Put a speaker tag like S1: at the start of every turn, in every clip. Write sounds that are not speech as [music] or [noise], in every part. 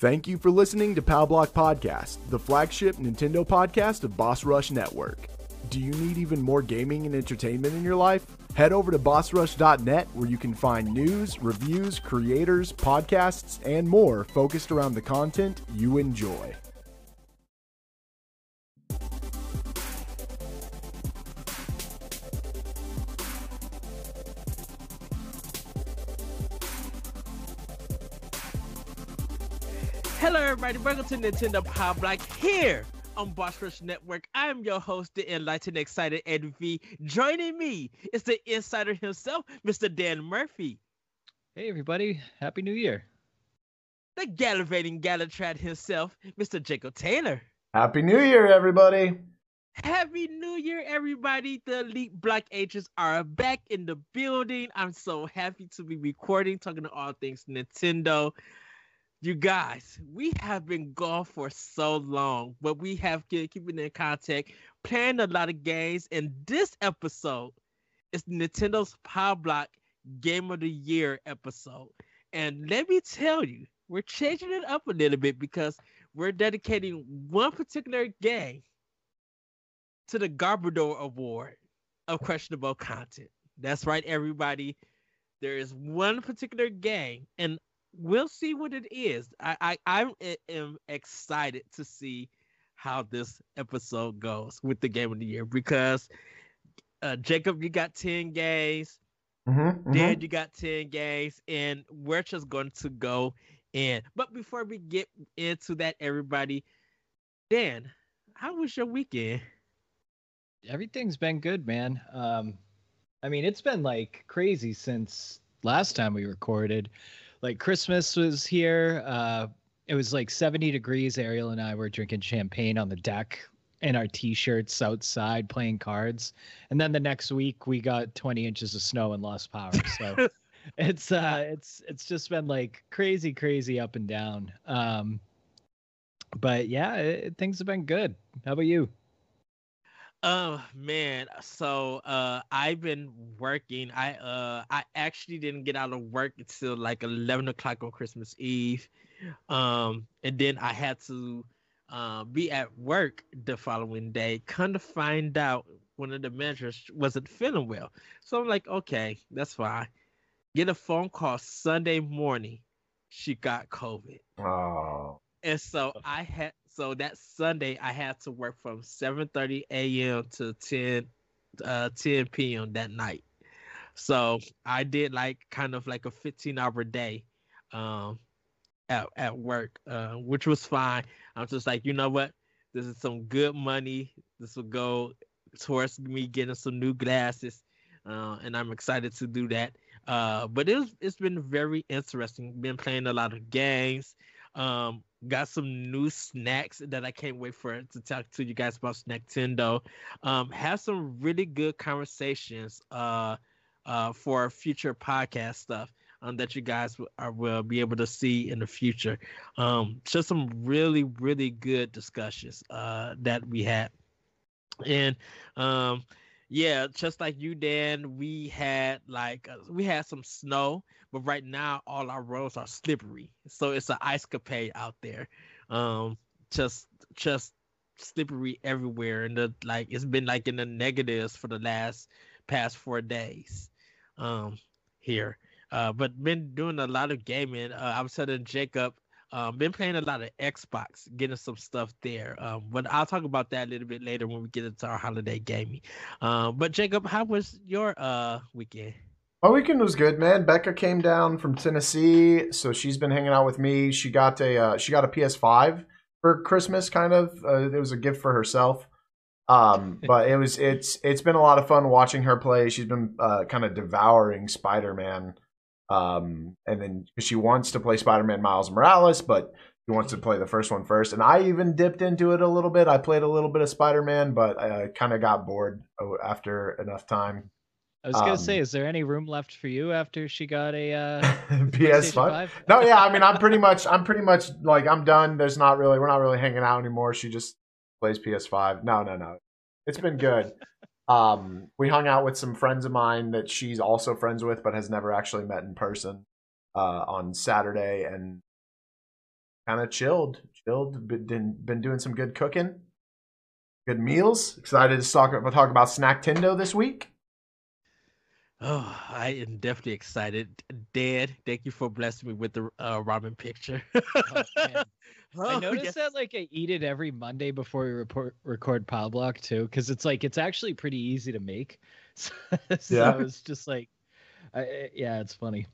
S1: Thank you for listening to Pal Block Podcast, the flagship Nintendo podcast of Boss Rush Network. Do you need even more gaming and entertainment in your life? Head over to bossrush.net where you can find news, reviews, creators, podcasts, and more focused around the content you enjoy.
S2: Everybody. Welcome to Nintendo Power Block here on Boss Rush Network. I'm your host, the enlightened, excited Ed V. Joining me is the insider himself, Mr. Dan Murphy.
S3: Hey, everybody. Happy New Year.
S2: The gallivating Gallatrat himself, Mr. Jacob Taylor.
S4: Happy New Year, everybody.
S2: Happy New Year, everybody. The Elite Black Agents are back in the building. I'm so happy to be recording, talking to all things Nintendo. You guys, we have been gone for so long, but we have kept keeping in contact, playing a lot of games. And this episode is Nintendo's Power Block Game of the Year episode. And let me tell you, we're changing it up a little bit because we're dedicating one particular game to the Garbodor Award of questionable content. That's right, everybody. There is one particular game, and we'll see what it is. I, I I am excited to see how this episode goes with the game of the year because uh, Jacob, you got ten games.
S4: Mm-hmm,
S2: Dan, you got ten games, and we're just going to go in. But before we get into that, everybody, Dan, how was your weekend?
S3: Everything's been good, man. Um, I mean, it's been like crazy since last time we recorded. Like Christmas was here. Uh, it was like 70 degrees. Ariel and I were drinking champagne on the deck in our t-shirts outside playing cards. And then the next week we got 20 inches of snow and lost power. So [laughs] it's uh it's it's just been like crazy, crazy up and down. Um but yeah, it, things have been good. How about you?
S2: Oh man, so uh I've been working. I uh I actually didn't get out of work until like eleven o'clock on Christmas Eve. Um and then I had to uh, be at work the following day. Come to find out one of the managers wasn't feeling well. So I'm like, okay, that's fine. Get a phone call Sunday morning. She got COVID.
S4: Oh.
S2: And so I had so that Sunday I had to work from 7:30 a.m. to 10 uh 10 p.m. that night. So I did like kind of like a 15 hour day um at, at work, uh, which was fine. I'm just like, you know what? This is some good money. This will go towards me getting some new glasses. Uh, and I'm excited to do that. Uh, but it's it's been very interesting. Been playing a lot of games. Um, got some new snacks that I can't wait for to talk to you guys about Snacktendo. Um, have some really good conversations uh, uh, for future podcast stuff um, that you guys w- are, will be able to see in the future. Um, just some really, really good discussions uh, that we had. And um, yeah, just like you, Dan, we had like uh, we had some snow, but right now all our roads are slippery, so it's an ice capade out there. Um, just just slippery everywhere, and the like it's been like in the negatives for the last past four days. Um, here, uh, but been doing a lot of gaming. Uh, I was telling Jacob, um, been playing a lot of Xbox, getting some stuff there. Um, but I'll talk about that a little bit later when we get into our holiday gaming. Um, but Jacob, how was your uh weekend?
S4: My weekend was good, man. Becca came down from Tennessee, so she's been hanging out with me. She got a uh, she got a PS5 for Christmas, kind of. Uh, it was a gift for herself. Um, [laughs] but it was it's it's been a lot of fun watching her play. She's been uh, kind of devouring Spider Man. Um, and then she wants to play Spider Man Miles Morales, but she wants to play the first one first. And I even dipped into it a little bit. I played a little bit of Spider Man, but I kind of got bored after enough time.
S3: I was gonna
S4: Um,
S3: say, is there any room left for you after she got a uh, [laughs]
S4: PS5.
S3: PlayStation 5?
S4: No, yeah, I mean, I'm pretty much, I'm pretty much like, I'm done. There's not really, we're not really hanging out anymore. She just plays PS5. No, no, no. It's been good. Um, we hung out with some friends of mine that she's also friends with, but has never actually met in person uh, on Saturday, and kind of chilled, chilled. Been been doing some good cooking, good meals. Excited to talk talk about Snack Tendo this week.
S2: Oh, I am definitely excited. Dan, thank you for blessing me with the uh, ramen picture.
S3: Oh, man. [laughs] I
S2: Oh,
S3: noticed
S2: yes.
S3: that like I eat it every Monday before we report, record Pow Block too, because it's like it's actually pretty easy to make. [laughs] So, so
S4: Yeah.
S3: it's just like, I, I- yeah, it's funny.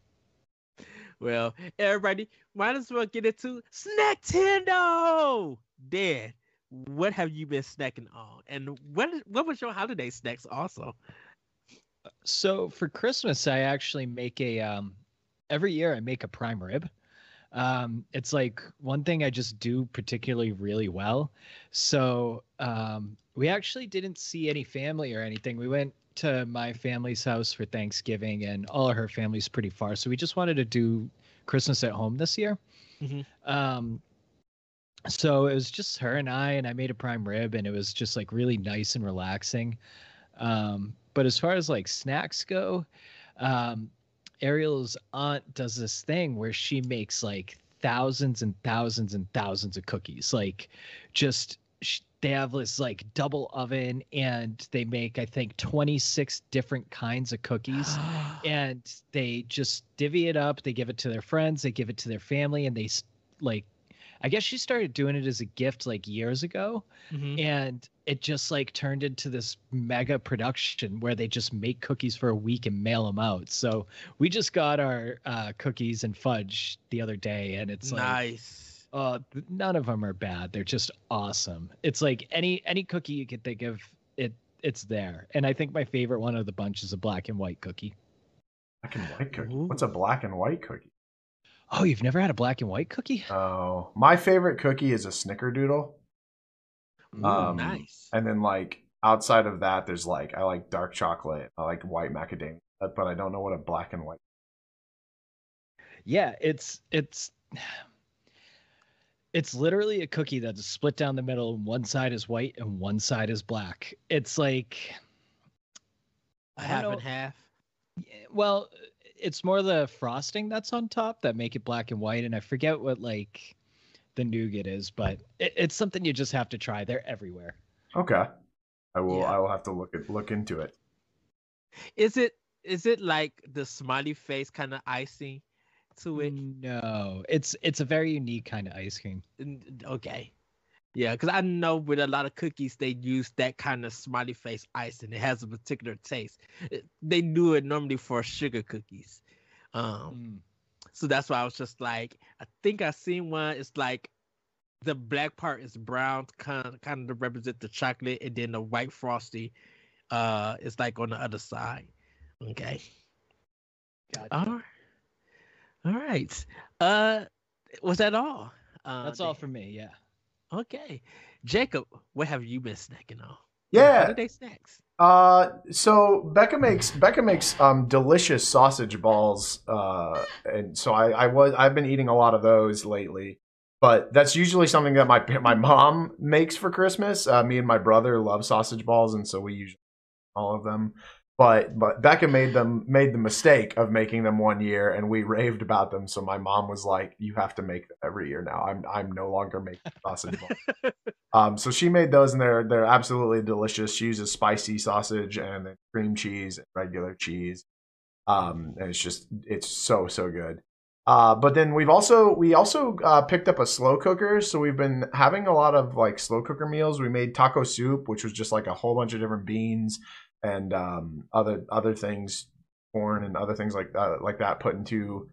S2: Well, everybody, might as well get into Snack Tendo. Dan, what have you been snacking on? And what what was your holiday snacks also?
S3: So for Christmas, I actually make a um every year I make a prime rib. Um it's like one thing I just do particularly really well. So um we actually didn't see any family or anything. We went to my family's house for Thanksgiving and all of her family's pretty far. So we just wanted to do Christmas at home this year.
S2: Mhm.
S3: Um so it was just her and I and I made a prime rib and it was just like really nice and relaxing. Um, but as far as like snacks go, um, Ariel's aunt does this thing where she makes like thousands and thousands and thousands of cookies. Like, just they have this like double oven and they make, I think, 26 different kinds of cookies. [gasps] and they just divvy it up. They give it to their friends, they give it to their family, and they like, I guess she started doing it as a gift like years ago
S2: Mhm.
S3: and it just like turned into this mega production where they just make cookies for a week and mail them out so we just got our uh, cookies and fudge the other day and it's like
S2: nice.
S3: uh, none of them are bad they're just awesome it's like any any cookie you could think of it it's there and i think my favorite one of the bunch is a black and white cookie
S4: Black and white cookie.
S2: Ooh.
S4: What's a black and white cookie?
S3: Oh you've never had a black and white cookie
S4: Oh, my favorite cookie is a snickerdoodle.
S2: Ooh,
S4: um,
S2: nice.
S4: And then like outside of that, there's like I like dark chocolate. I like white macadamia, but but I don't know what a black and white.
S3: Yeah, it's it's it's literally a cookie that's split down the middle and one side is white and one side is black. It's like
S2: A
S3: I
S2: half and half.
S3: well, it's more the frosting that's on top that make it black and white and I forget what like the nougat is, but it, it's something you just have to try. They're everywhere.
S4: Okay, I will.
S2: Yeah.
S4: I will have to look at look into it.
S2: Is it is it like the smiley face kind of icing to it?
S3: No, it's it's a very unique kind of ice cream.
S2: Okay. Yeah, because I know with a lot of cookies they use that kind of smiley face icing. It has a particular taste. It- They do it normally for sugar cookies. Um,
S3: Mm.
S2: so that's why I was just like, I think I seen one. It's like the black part is brown, kind of kind of to represent the chocolate, and then the white frosty, uh, is like on the other side. Okay.
S3: Gotcha.
S2: All right. All right. Uh, was that all? Uh,
S3: That's all for me. Yeah.
S2: Okay, Jacob, what have you been snacking on?
S4: Yeah.
S2: holiday snacks.
S4: Uh, so Becca makes Becca makes um delicious sausage balls. Uh, and so I I was I've been eating a lot of those lately. But that's usually something that my my mom makes for Christmas. Uh, me and my brother love sausage balls, and so we usually all of them. But but Becca made them made the mistake of making them one year, and we raved about them. So my mom was like, "You have to make them every year now. I'm I'm no longer making sausage. [laughs] Um, so she made those, and they're they're absolutely delicious. She uses spicy sausage and then cream cheese and regular cheese, um, and it's just it's so so good. Uh, but then we've also we also uh, picked up a slow cooker, so we've been having a lot of like slow cooker meals. We made taco soup, which was just like a whole bunch of different beans and um, other other things, corn and other things like that, like that put into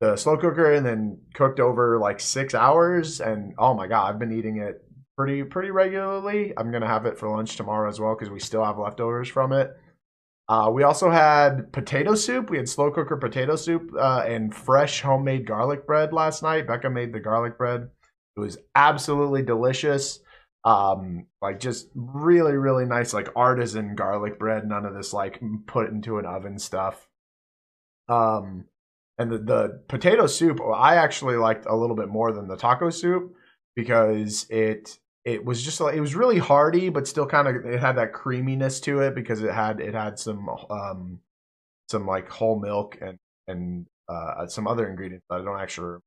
S4: the slow cooker and then cooked over like six hours. And oh my god, I've been eating it pretty pretty regularly. I'm gonna have it for lunch tomorrow as well because we still have leftovers from it. Uh, we also had potato soup. We had slow cooker potato soup uh, and fresh homemade garlic bread last night. Becca made the garlic bread. It was absolutely delicious. Um, like just really, really nice, like artisan garlic bread. None of this like put into an oven stuff. Um, and the, the potato soup, I actually liked a little bit more than the taco soup because it it was just like it was really hearty but still kind of it had that creaminess to it because it had it had some um some like whole milk and and uh some other ingredients that I don't actually.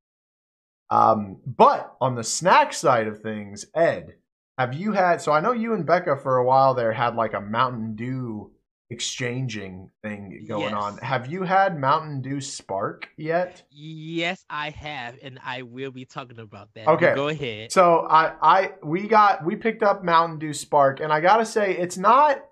S4: Um, but on the snack side of things, Ed, have you had? So I know you and Becca for a while there had like a Mountain Dew exchanging thing going
S2: Yes.
S4: on. Have you had Mountain Dew Spark yet?
S2: Yes, I have, and I will be talking about that.
S4: Okay.
S2: But go ahead.
S4: So I, I, we got, we picked up Mountain Dew Spark, and I gotta say, it's not,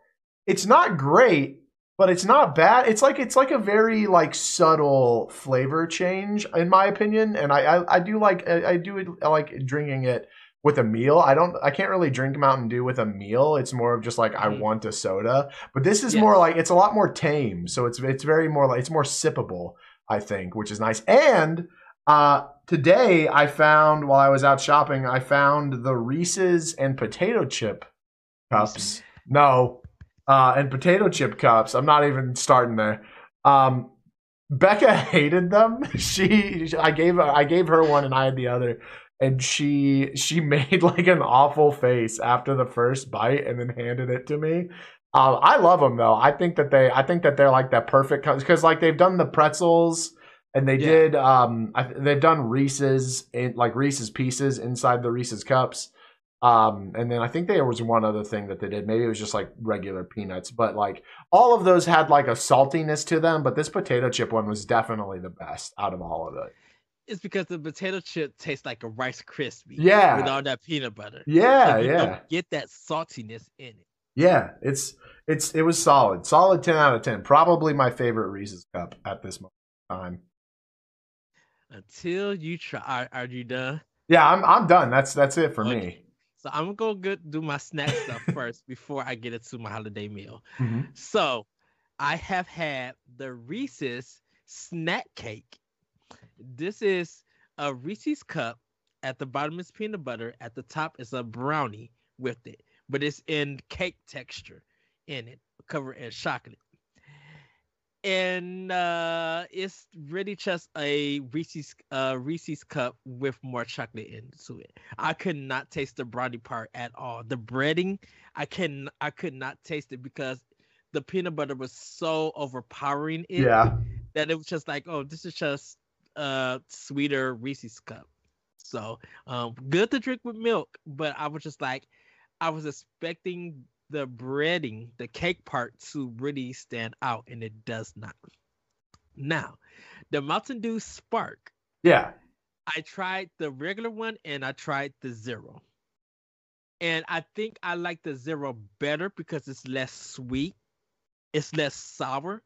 S4: it's not great, but it's not bad. It's like, it's like a very like subtle flavor change, in my opinion, and I, I, I do like, I, I do like drinking it with a meal. I don't, I can't really drink Mountain Dew with a meal. It's more of just like I
S2: Mhm.
S4: want a soda, but this is
S2: Yes.
S4: more like it's a lot more tame. So it's, it's very more like it's more sippable, I think, which is nice. And uh, today I found while I was out shopping, I found the Reese's and potato chip cups.
S3: Reese's.
S4: No, uh, and potato chip cups. I'm not even starting there. Um, Becca [laughs] hated them. [laughs] She, I gave, I gave her one, and I had the other. And she, she [laughs] made like an awful face after the first bite, and then handed it to me. Um, I love them though. I think that they, I think that they're like that perfect because like they've done the pretzels and they
S2: Yeah.
S4: did um I, they've done Reese's in like Reese's pieces inside the Reese's cups. Um and then I think there was one other thing that they did. Maybe it was just like regular peanuts, but like all of those had like a saltiness to them, but this potato chip one was definitely the best out of all of it.
S2: It's because the potato chip tastes like a Rice Krispie.
S4: Yeah.
S2: With all that peanut butter.
S4: Yeah, yeah.
S2: get that saltiness in it.
S4: Yeah, it's it's it was solid. Solid 10 out of 10. Probably my favorite Reese's cup at this moment in time.
S2: Until you try. Are, are you done?
S4: Yeah, I'm I'm done. That's that's it for me.
S2: So I'm gonna go do my snack stuff [laughs] first before I get into my holiday meal.
S4: Mhm.
S2: So I have had the Reese's snack cake. This is a Reese's cup. At the bottom is peanut butter. At the top is a brownie with it, but it's in cake texture in it, covered in chocolate. And uh, it's really just a Reese's uh, Reese's cup with more chocolate into it. I could not taste the brownie part at all. The breading, I can I could not taste it because the peanut butter was so overpowering it
S4: Yeah.
S2: that it was just like, oh, this is just a sweeter Reese's cup. So um, good to drink with milk, but I was just like, I was expecting the breading, the cake part, to really stand out, and it does not. Now, the Mountain Dew Spark,
S4: Yeah.
S2: I tried the regular one and I tried the zero. And I think I like the zero better because it's less sweet, it's less sour.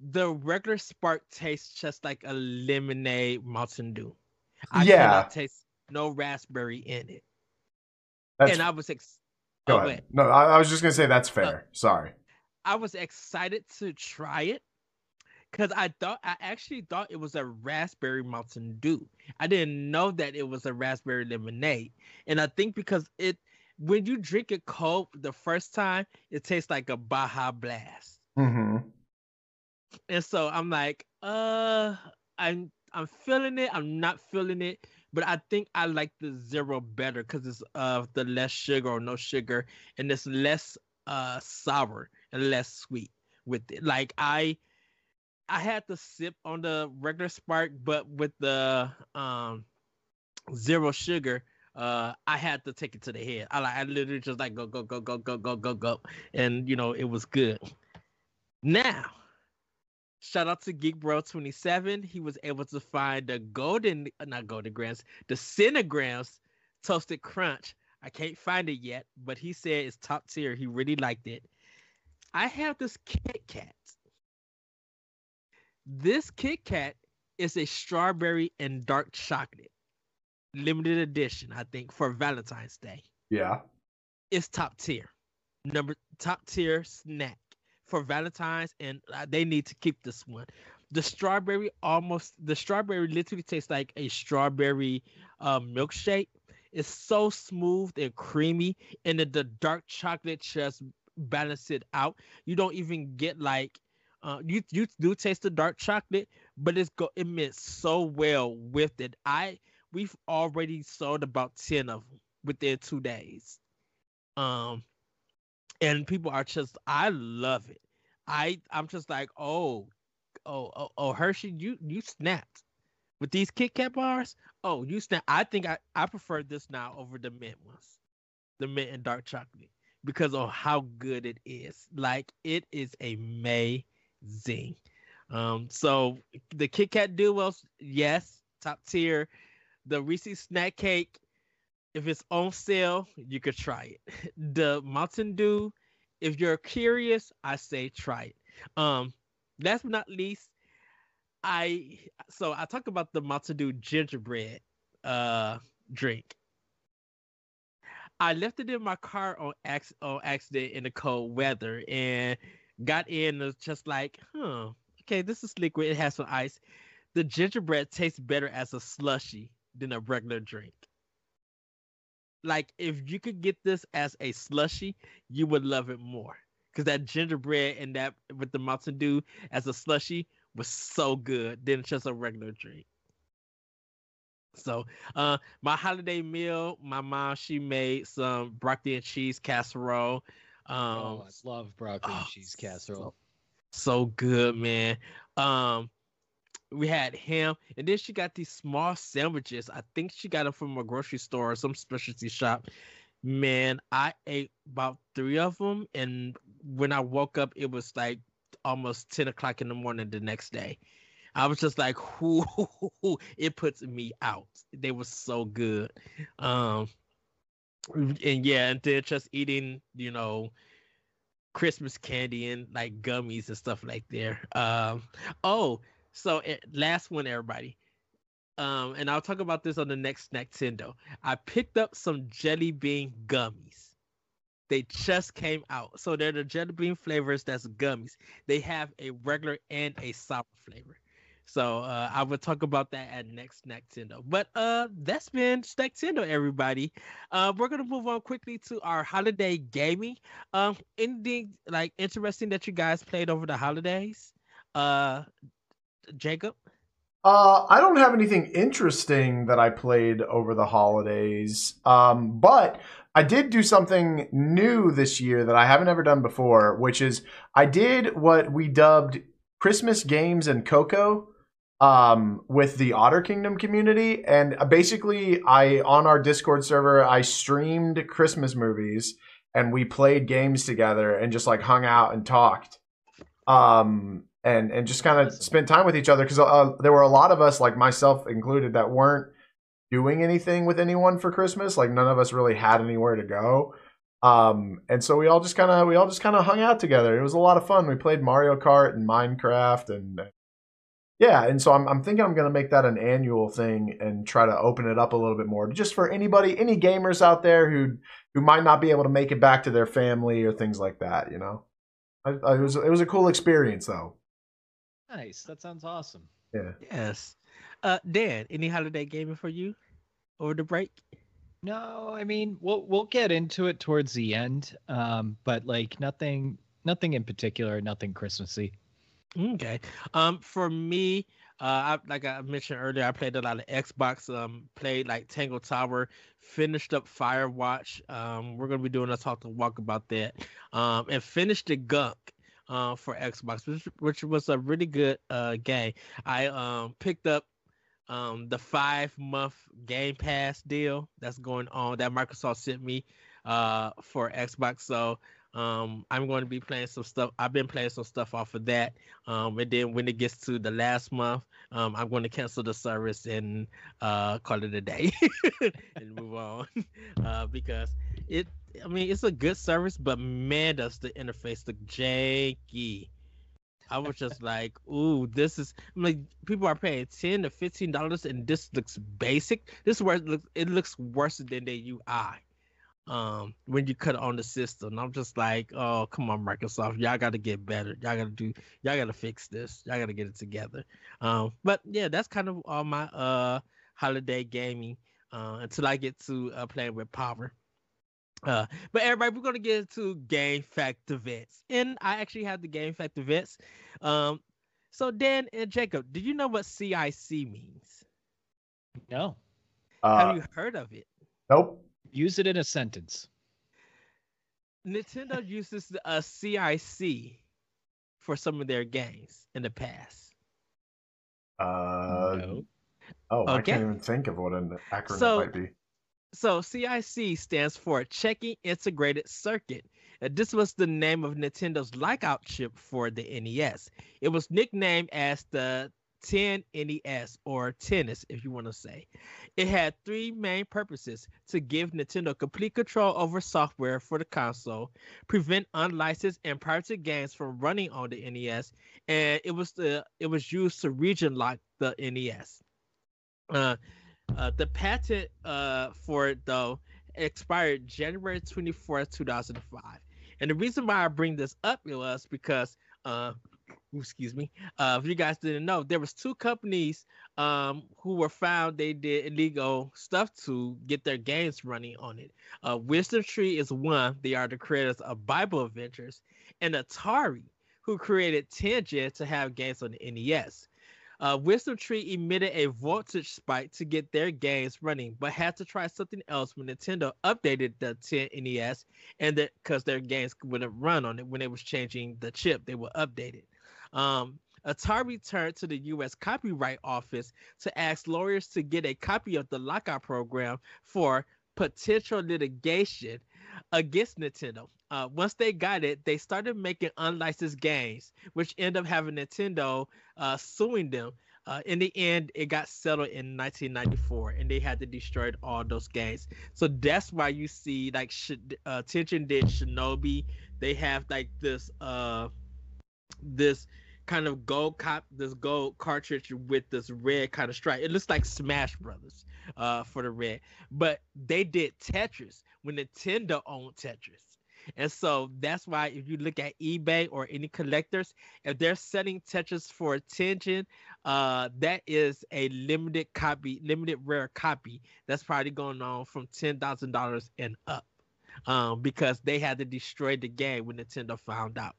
S2: The regular spark tastes just like a lemonade Mountain Dew. I
S4: Yeah.
S2: cannot taste no raspberry in it.
S4: That's
S2: and I was ex-
S4: Go
S2: oh,
S4: ahead. No, I, I was just gonna say that's fair. Sorry.
S2: I was excited to try it because I thought I actually thought it was a raspberry Mountain Dew. I didn't know that it was a raspberry lemonade, and I think because it when you drink it cold the first time, it tastes like a Baja Blast,
S4: hmm
S2: and so I'm like, uh, I'm I'm feeling it. I'm not feeling it. But I think I like the zero better because it's of the less sugar or no sugar, and it's less uh sour and less sweet with it. Like I I had to sip on the regular spark, but with the um zero sugar, uh I had to take it to the head. I like I literally just like go go go go go go go go and you know it was good. Now Shout out to Geek Bro 27. He was able to find the golden, not Golden Grahams, the Cinegrams toasted crunch. I can't find it yet, but he said it's top tier. He really liked it. I have this Kit Kat. This Kit Kat is a strawberry and dark chocolate, limited edition, I think, for Valentine's Day.
S4: Yeah.
S2: It's top tier, number top tier snack for Valentine's, and uh, they need to keep this one. The strawberry almost, the strawberry literally tastes like a strawberry uh, milkshake. It's so smooth and creamy, and then the dark chocolate just balance it out. You don't even get like uh, you you do taste the dark chocolate, but it's go it mixed so well with it. I we've already sold about ten of them within two days. Um, and people are just I love it. I I'm just like oh oh oh, oh Hershey you you snapped. with these Kit Kat bars. Oh, you snap! I think I I prefer this now over the mint ones, the mint and dark chocolate, because of how good it is. Like it is amazing. Um, so the Kit Kat Duos, yes, top tier. The Reese's Snack Cake, if it's on sale, you could try it. [laughs] The Mountain Dew, if you're curious, I say try it. Um, last but not least, I so I talk about the Mountain Dew gingerbread uh drink. I left it in my car on ac- on accident in the cold weather and got in was just like, huh, okay, this is liquid. It has some ice. The gingerbread tastes better as a slushy than a regular drink. Like if you could get this as a slushy, you would love it more. Cause that gingerbread and that with the Mountain Dew as a slushy was so good than just a regular drink. So, uh, my holiday meal, my mom she made some broccoli and cheese casserole. Um,
S3: oh, I love broccoli
S2: oh,
S3: and cheese casserole.
S2: So, so good, man. Um, we had ham, and then she got these small sandwiches. I think she got them from a grocery store or some specialty shop. Man, I ate about three of them, and when I woke up, it was like almost 10 o'clock in the morning the next day. I was just like, [laughs] whoo, it puts me out. They were so good. Um, and yeah, and then just eating, you know, Christmas candy and like gummies and stuff like there. Um, oh, so it, last one, everybody. Um, and I'll talk about this on the next Nintendo. I picked up some jelly bean gummies. They just came out. So they're the jelly bean flavors that's gummies. They have a regular and a sour flavor. So uh, I will talk about that at next Nintendo. But uh, that's been Nintendo, everybody. Uh, we're gonna move on quickly to our holiday gaming. Um, anything like interesting that you guys played over the holidays? Uh, Jacob.
S4: Uh, I don't have anything interesting that I played over the holidays. Um, but I did do something new this year that I haven't ever done before, which is I did what we dubbed Christmas games and Coco um, with the Otter Kingdom community. And basically, I on our Discord server, I streamed Christmas movies and we played games together and just like hung out and talked. Um, and and just kind of spent time with each other because uh, there were a lot of us, like myself included, that weren't doing anything with anyone for Christmas. Like none of us really had anywhere to go. Um, and so we all just kind of we all just kind of hung out together. It was a lot of fun. We played Mario Kart and Minecraft and yeah, and so I'm I'm thinking I'm going to make that an annual thing and try to open it up a little bit more, just for anybody, any gamers out there who who might not be able to make it back to their family or things like that. You know, I, I, it was it was a cool experience though.
S3: Nice. That sounds awesome.
S4: Yeah.
S2: Yes. Uh, Dan, any holiday gaming for you over the break?
S3: No, I mean we'll we'll get into it towards the end. Um, but like nothing nothing in particular, nothing Christmassy.
S2: Okay. Um, for me, uh, I, like I mentioned earlier, I played a lot of Xbox. Um, played like Tangle Tower, finished up Firewatch. Um, we're gonna be doing a talk to walk about that. Um, and finished the Gunk uh, for Xbox, which, which was a really good uh, game. I um, picked up um, the five month Game Pass deal that's going on that Microsoft sent me uh, for Xbox. So um, I'm going to be playing some stuff. I've been playing some stuff off of that. Um, and then when it gets to the last month, um, I'm going to cancel the service and uh, call it a day [laughs] and move on [laughs] uh, because it. I mean, it's a good service, but man, does the interface look janky. I was just [laughs] like, "Ooh, this is." I'm like, people are paying ten to fifteen dollars, and this looks basic. This is where it looks. It looks worse than the UI um when you cut on the system. I'm just like, oh come on, Microsoft, y'all gotta get better. Y'all gotta do y'all gotta fix this. Y'all gotta get it together. Um, but yeah, that's kind of all my uh holiday gaming uh until I get to uh playing with power. Uh, but everybody, we're gonna get into game fact events, and I actually have the game fact events. Um, so Dan and Jacob, did you know what CIC means?
S3: No.
S4: Uh,
S2: have you heard of it?
S4: Nope.
S3: Use it in a sentence.
S2: Nintendo uses a CIC for some of their games in the past.
S4: Uh,
S3: no.
S4: Oh, I can't even think of what an acronym
S2: So-
S4: might be.
S2: So CIC stands for Checking Integrated Circuit. This was the name of Nintendo's lockout chip for the NES. It was nicknamed as the 10 NES or tennis, if you want to say. It had three main purposes to give Nintendo complete control over software for the console, prevent unlicensed and pirated games from running on the NES, and it was the it was used to region lock the NES. Uh, uh, the patent uh, for it though expired January 24th, 2005. And the reason why I bring this up was because uh excuse me, uh if you guys didn't know, there was two companies um who were found they did illegal stuff to get their games running on it. Uh Wisdom Tree is one, they are the creators of Bible Adventures, and Atari, who created Tengen to have games on the NES. Uh, Wisdom Tree emitted a voltage spike to get their games running, but had to try something else when Nintendo updated the 10 NES, and that because their games wouldn't run on it when it was changing the chip, they were updated. Um, Atari turned to the U.S. Copyright Office to ask lawyers to get a copy of the lockout program for potential litigation against Nintendo. Uh, once they got it, they started making unlicensed games, which ended up having Nintendo uh, suing them. Uh, in the end, it got settled in 1994, and they had to destroy all those games. So that's why you see like Sh- uh, Tengen did Shinobi. They have like this uh this kind of gold cop this gold cartridge with this red kind of stripe. It looks like Smash Brothers uh for the red, but they did Tetris when Nintendo owned Tetris. And so that's why if you look at eBay or any collectors, if they're selling Tetris for attention, uh, that is a limited copy, limited rare copy. That's probably going on from ten thousand dollars and up, um, because they had to destroy the game when Nintendo found out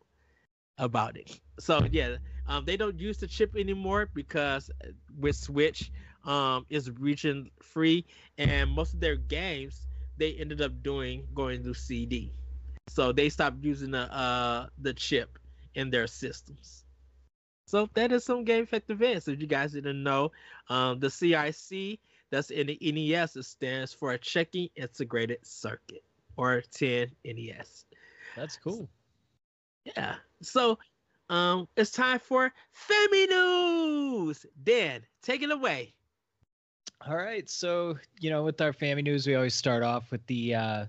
S2: about it. So yeah, um, they don't use the chip anymore because with Switch, um, is region free, and most of their games they ended up doing going through CD. So they stopped using the uh the chip in their systems. So that is some game effective events. If you guys didn't know, um, the CIC that's in the NES it stands for a checking integrated circuit or 10 NES.
S3: That's cool.
S2: Yeah. So um it's time for Femi News. Dan, take it away.
S3: All right. So, you know, with our family news, we always start off with the uh,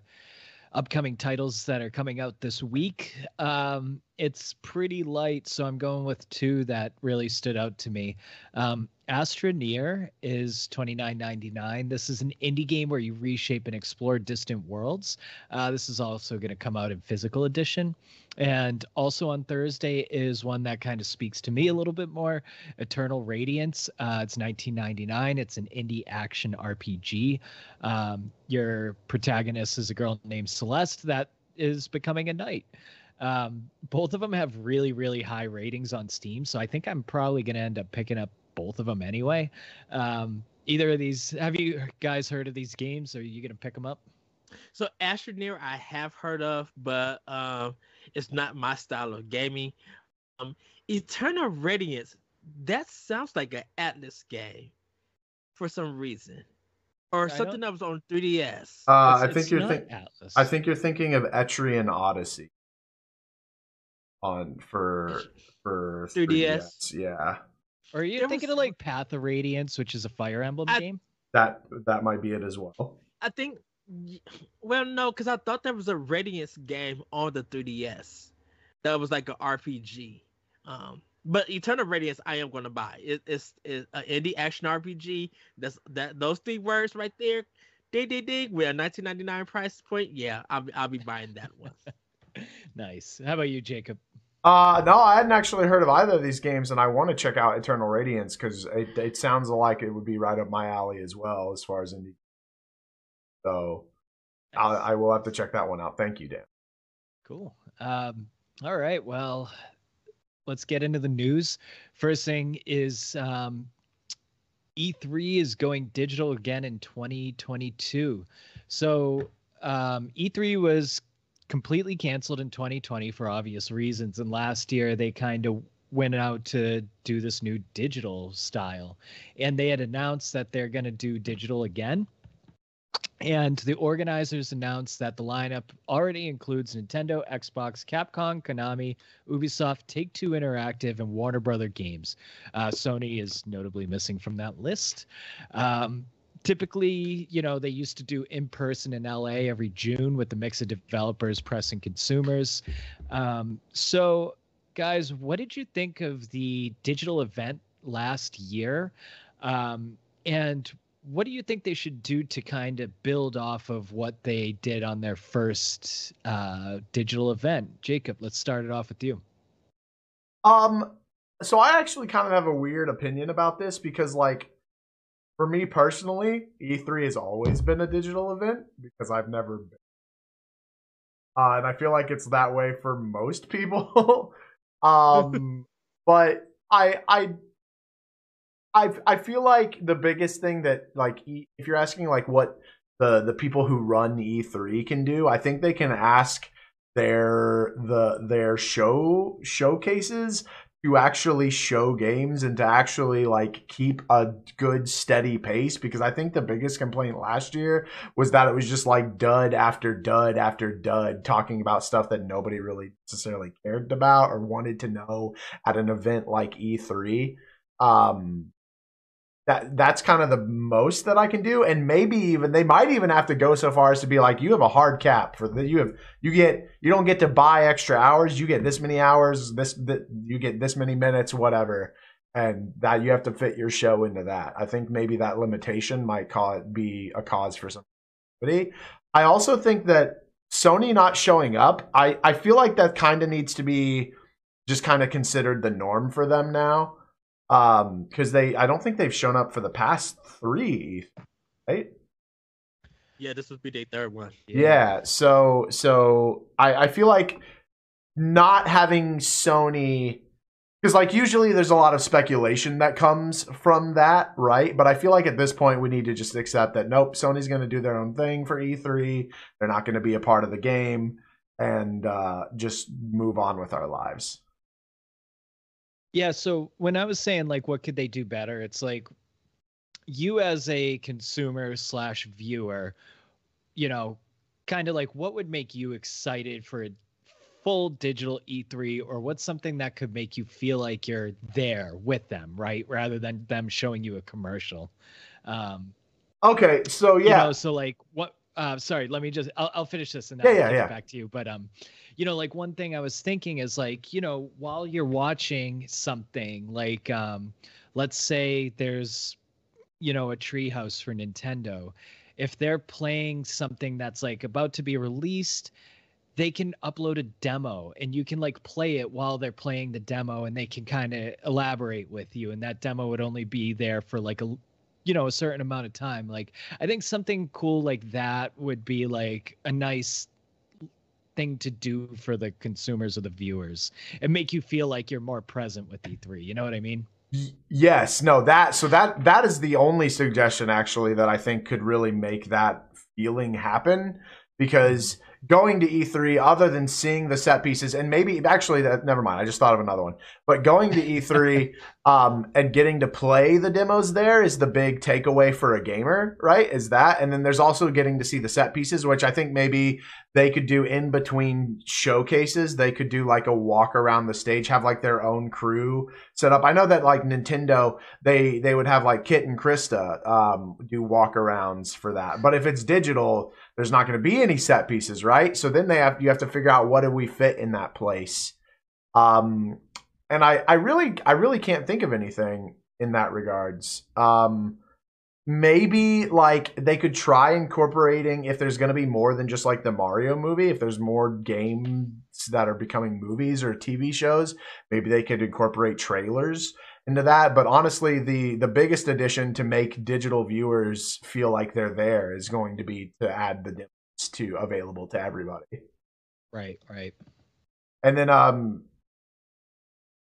S3: upcoming titles that are coming out this week. Um, it's pretty light, so I'm going with two that really stood out to me. Um, Astroneer is $29.99. This is an indie game where you reshape and explore distant worlds. Uh, this is also going to come out in physical edition. And also on Thursday is one that kind of speaks to me a little bit more Eternal Radiance. Uh, it's 1999. It's an indie action RPG. Um, your protagonist is a girl named Celeste that is becoming a knight. Um, both of them have really, really high ratings on Steam. So I think I'm probably going to end up picking up both of them anyway. Um, either of these, have you guys heard of these games? Are you going to pick them up?
S2: So Astroneer I have heard of, but um it's not my style of gaming. Um Eternal Radiance, that sounds like an Atlus game for some reason. Or
S3: I
S2: something that was on 3DS.
S4: Uh, I think
S3: it's
S4: you're
S3: not
S4: think-
S3: Atlus.
S4: I think you're thinking of Etrian Odyssey on for for
S2: 3DS.
S4: Yeah,
S3: Or are you
S2: there
S3: thinking
S2: was-
S3: of like Path of Radiance, which is a Fire Emblem
S2: I-
S3: game?
S4: that that might be it as well.
S2: I think well no, because I thought there was a Radiance game on the 3DS that was like an RPG. Um but Eternal Radiance, I am gonna buy. It, it's it's an indie action RPG. That's that those three words right there. Ding ding ding with a 1999 price point. Yeah, I'll I'll be buying that one. [laughs]
S3: Nice. How about you, Jacob?
S4: Uh, no, I hadn't actually heard of either of these games, and I want to check out Eternal Radiance because it, it sounds like it would be right up my alley as well as far as indie. So I, I will have to check that one out. Thank you, Dan.
S3: Cool. Um, all right. Well, let's get into the news. First thing is um, E3 is going digital again in 2022. So um, E3 was completely canceled in 2020 for obvious reasons. And last year they kind of went out to do this new digital style, and they had announced that they're going to do digital again. And the organizers announced that the lineup already includes Nintendo, Xbox, Capcom, Konami, Ubisoft, Take Two Interactive, and Warner Brother Games. Uh, Sony is notably missing from that list. Um, typically, you know, they used to do in person in LA every June with the mix of developers, press, and consumers. Um, so, guys, what did you think of the digital event last year? Um, and what do you think they should do to kind of build off of what they did on their first uh, digital event? Jacob, let's start it off with you.
S4: Um, so I actually kind of have a weird opinion about this because, like, for me personally, E3 has always been a digital event because I've never been. Uh, and I feel like it's that way for most people. [laughs] um, [laughs] but I I I I feel like the biggest thing that like if you're asking like what the the people who run E3 can do, I think they can ask their the their show showcases to actually show games and to actually like keep a good steady pace because I think the biggest complaint last year was that it was just like dud after dud after dud talking about stuff that nobody really necessarily cared about or wanted to know at an event like E3 um that that's kind of the most that I can do, and maybe even they might even have to go so far as to be like, you have a hard cap for the you have you get you don't get to buy extra hours, you get this many hours, this, this you get this many minutes, whatever, and that you have to fit your show into that. I think maybe that limitation might call it be a cause for somebody. I also think that Sony not showing up, I I feel like that kind of needs to be just kind of considered the norm for them now um because they i don't think they've shown up for the past three right?
S2: Yeah this would be their third one.
S4: Yeah, yeah so so i i feel like not having sony because like usually there's a lot of speculation that comes from that right? But i feel like at this point we need to just accept that nope sony's going to do their own thing for e3 they're not going to be a part of the game and uh just move on with our lives
S3: yeah, so when I was saying like what could they do better, it's like you as a consumer slash viewer, you know, kind of like what would make you excited for a full digital E3 or what's something that could make you feel like you're there with them, right? Rather than them showing you a commercial. Um
S4: Okay, so yeah.
S3: You know, so like what uh sorry, let me just I'll, I'll finish this and
S4: then yeah, I'll yeah, yeah.
S3: back to you. But um you know, like one thing I was thinking is like, you know, while you're watching something, like um, let's say there's, you know, a treehouse for Nintendo, if they're playing something that's like about to be released, they can upload a demo and you can like play it while they're playing the demo and they can kind of elaborate with you and that demo would only be there for like a you know a certain amount of time like i think something cool like that would be like a nice thing to do for the consumers or the viewers and make you feel like you're more present with E3. You know what I mean?
S4: Yes, no, that so that that is the only suggestion actually that I think could really make that feeling happen because going to E3 other than seeing the set pieces and maybe actually that never mind I just thought of another one. But going to E3 [laughs] um, and getting to play the demos there is the big takeaway for a gamer right? Is that and then there's also getting to see the set pieces which I think maybe they could do in between showcases they could do like a walk around the stage have like their own crew set up I know that like Nintendo they they would have like Kit and Krysta um, do walkarounds for that but if it's digital there's not going to be any set pieces, right? So then they have you have to figure out what do we fit in that place. Um, and I I really I really can't think of anything in that regards. Um, maybe like they could try incorporating if there's going to be more than just like the Mario movie, if there's more games that are becoming movies or TV shows, maybe they could incorporate trailers into that. But honestly, the the biggest addition to make digital viewers feel like they're there is going to be to add the demos to available to everybody.
S3: Right, right.
S4: And then um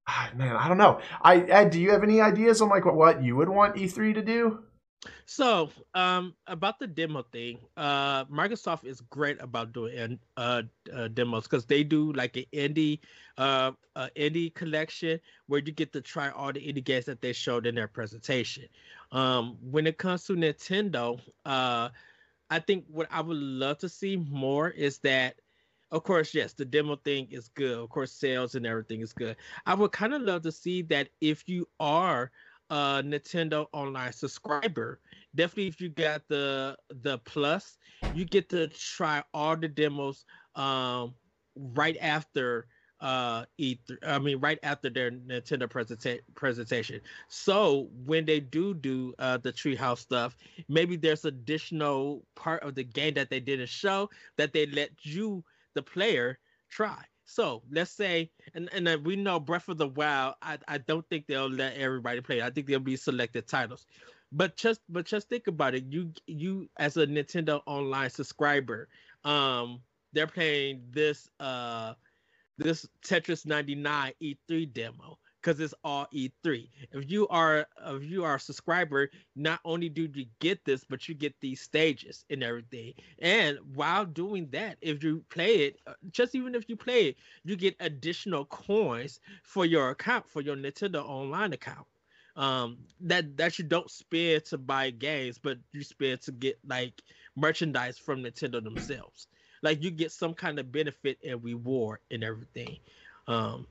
S4: ah, man, I don't know. I Ed, do you have any ideas on like what, what you would want E3 to do?
S2: So, um, about the demo thing, uh, Microsoft is great about doing uh, uh demos because they do like an indie, uh, uh, indie collection where you get to try all the indie games that they showed in their presentation. Um, when it comes to Nintendo, uh, I think what I would love to see more is that, of course, yes, the demo thing is good. Of course, sales and everything is good. I would kind of love to see that if you are a Nintendo Online subscriber, definitely if you got the the plus, you get to try all the demos um, right after uh E3 I mean right after their Nintendo presenta- presentation. So when they do do uh the treehouse stuff, maybe there's additional part of the game that they didn't show that they let you the player try. So let's say, and and uh, we know Breath of the Wild. I, I don't think they'll let everybody play. I think there'll be selected titles. But just but just think about it. You you as a Nintendo Online subscriber, um, they're playing this uh this Tetris 99 E3 demo because it's all E3. If you are if you are a subscriber, not only do you get this, but you get these stages and everything. And while doing that, if you play it, uh, just even if you play it, you get additional coins for your account for your Nintendo Online account. Um, that that you don't spend to buy games, but you spend to get like merchandise from Nintendo themselves like you get some kind of benefit and reward and everything. Um,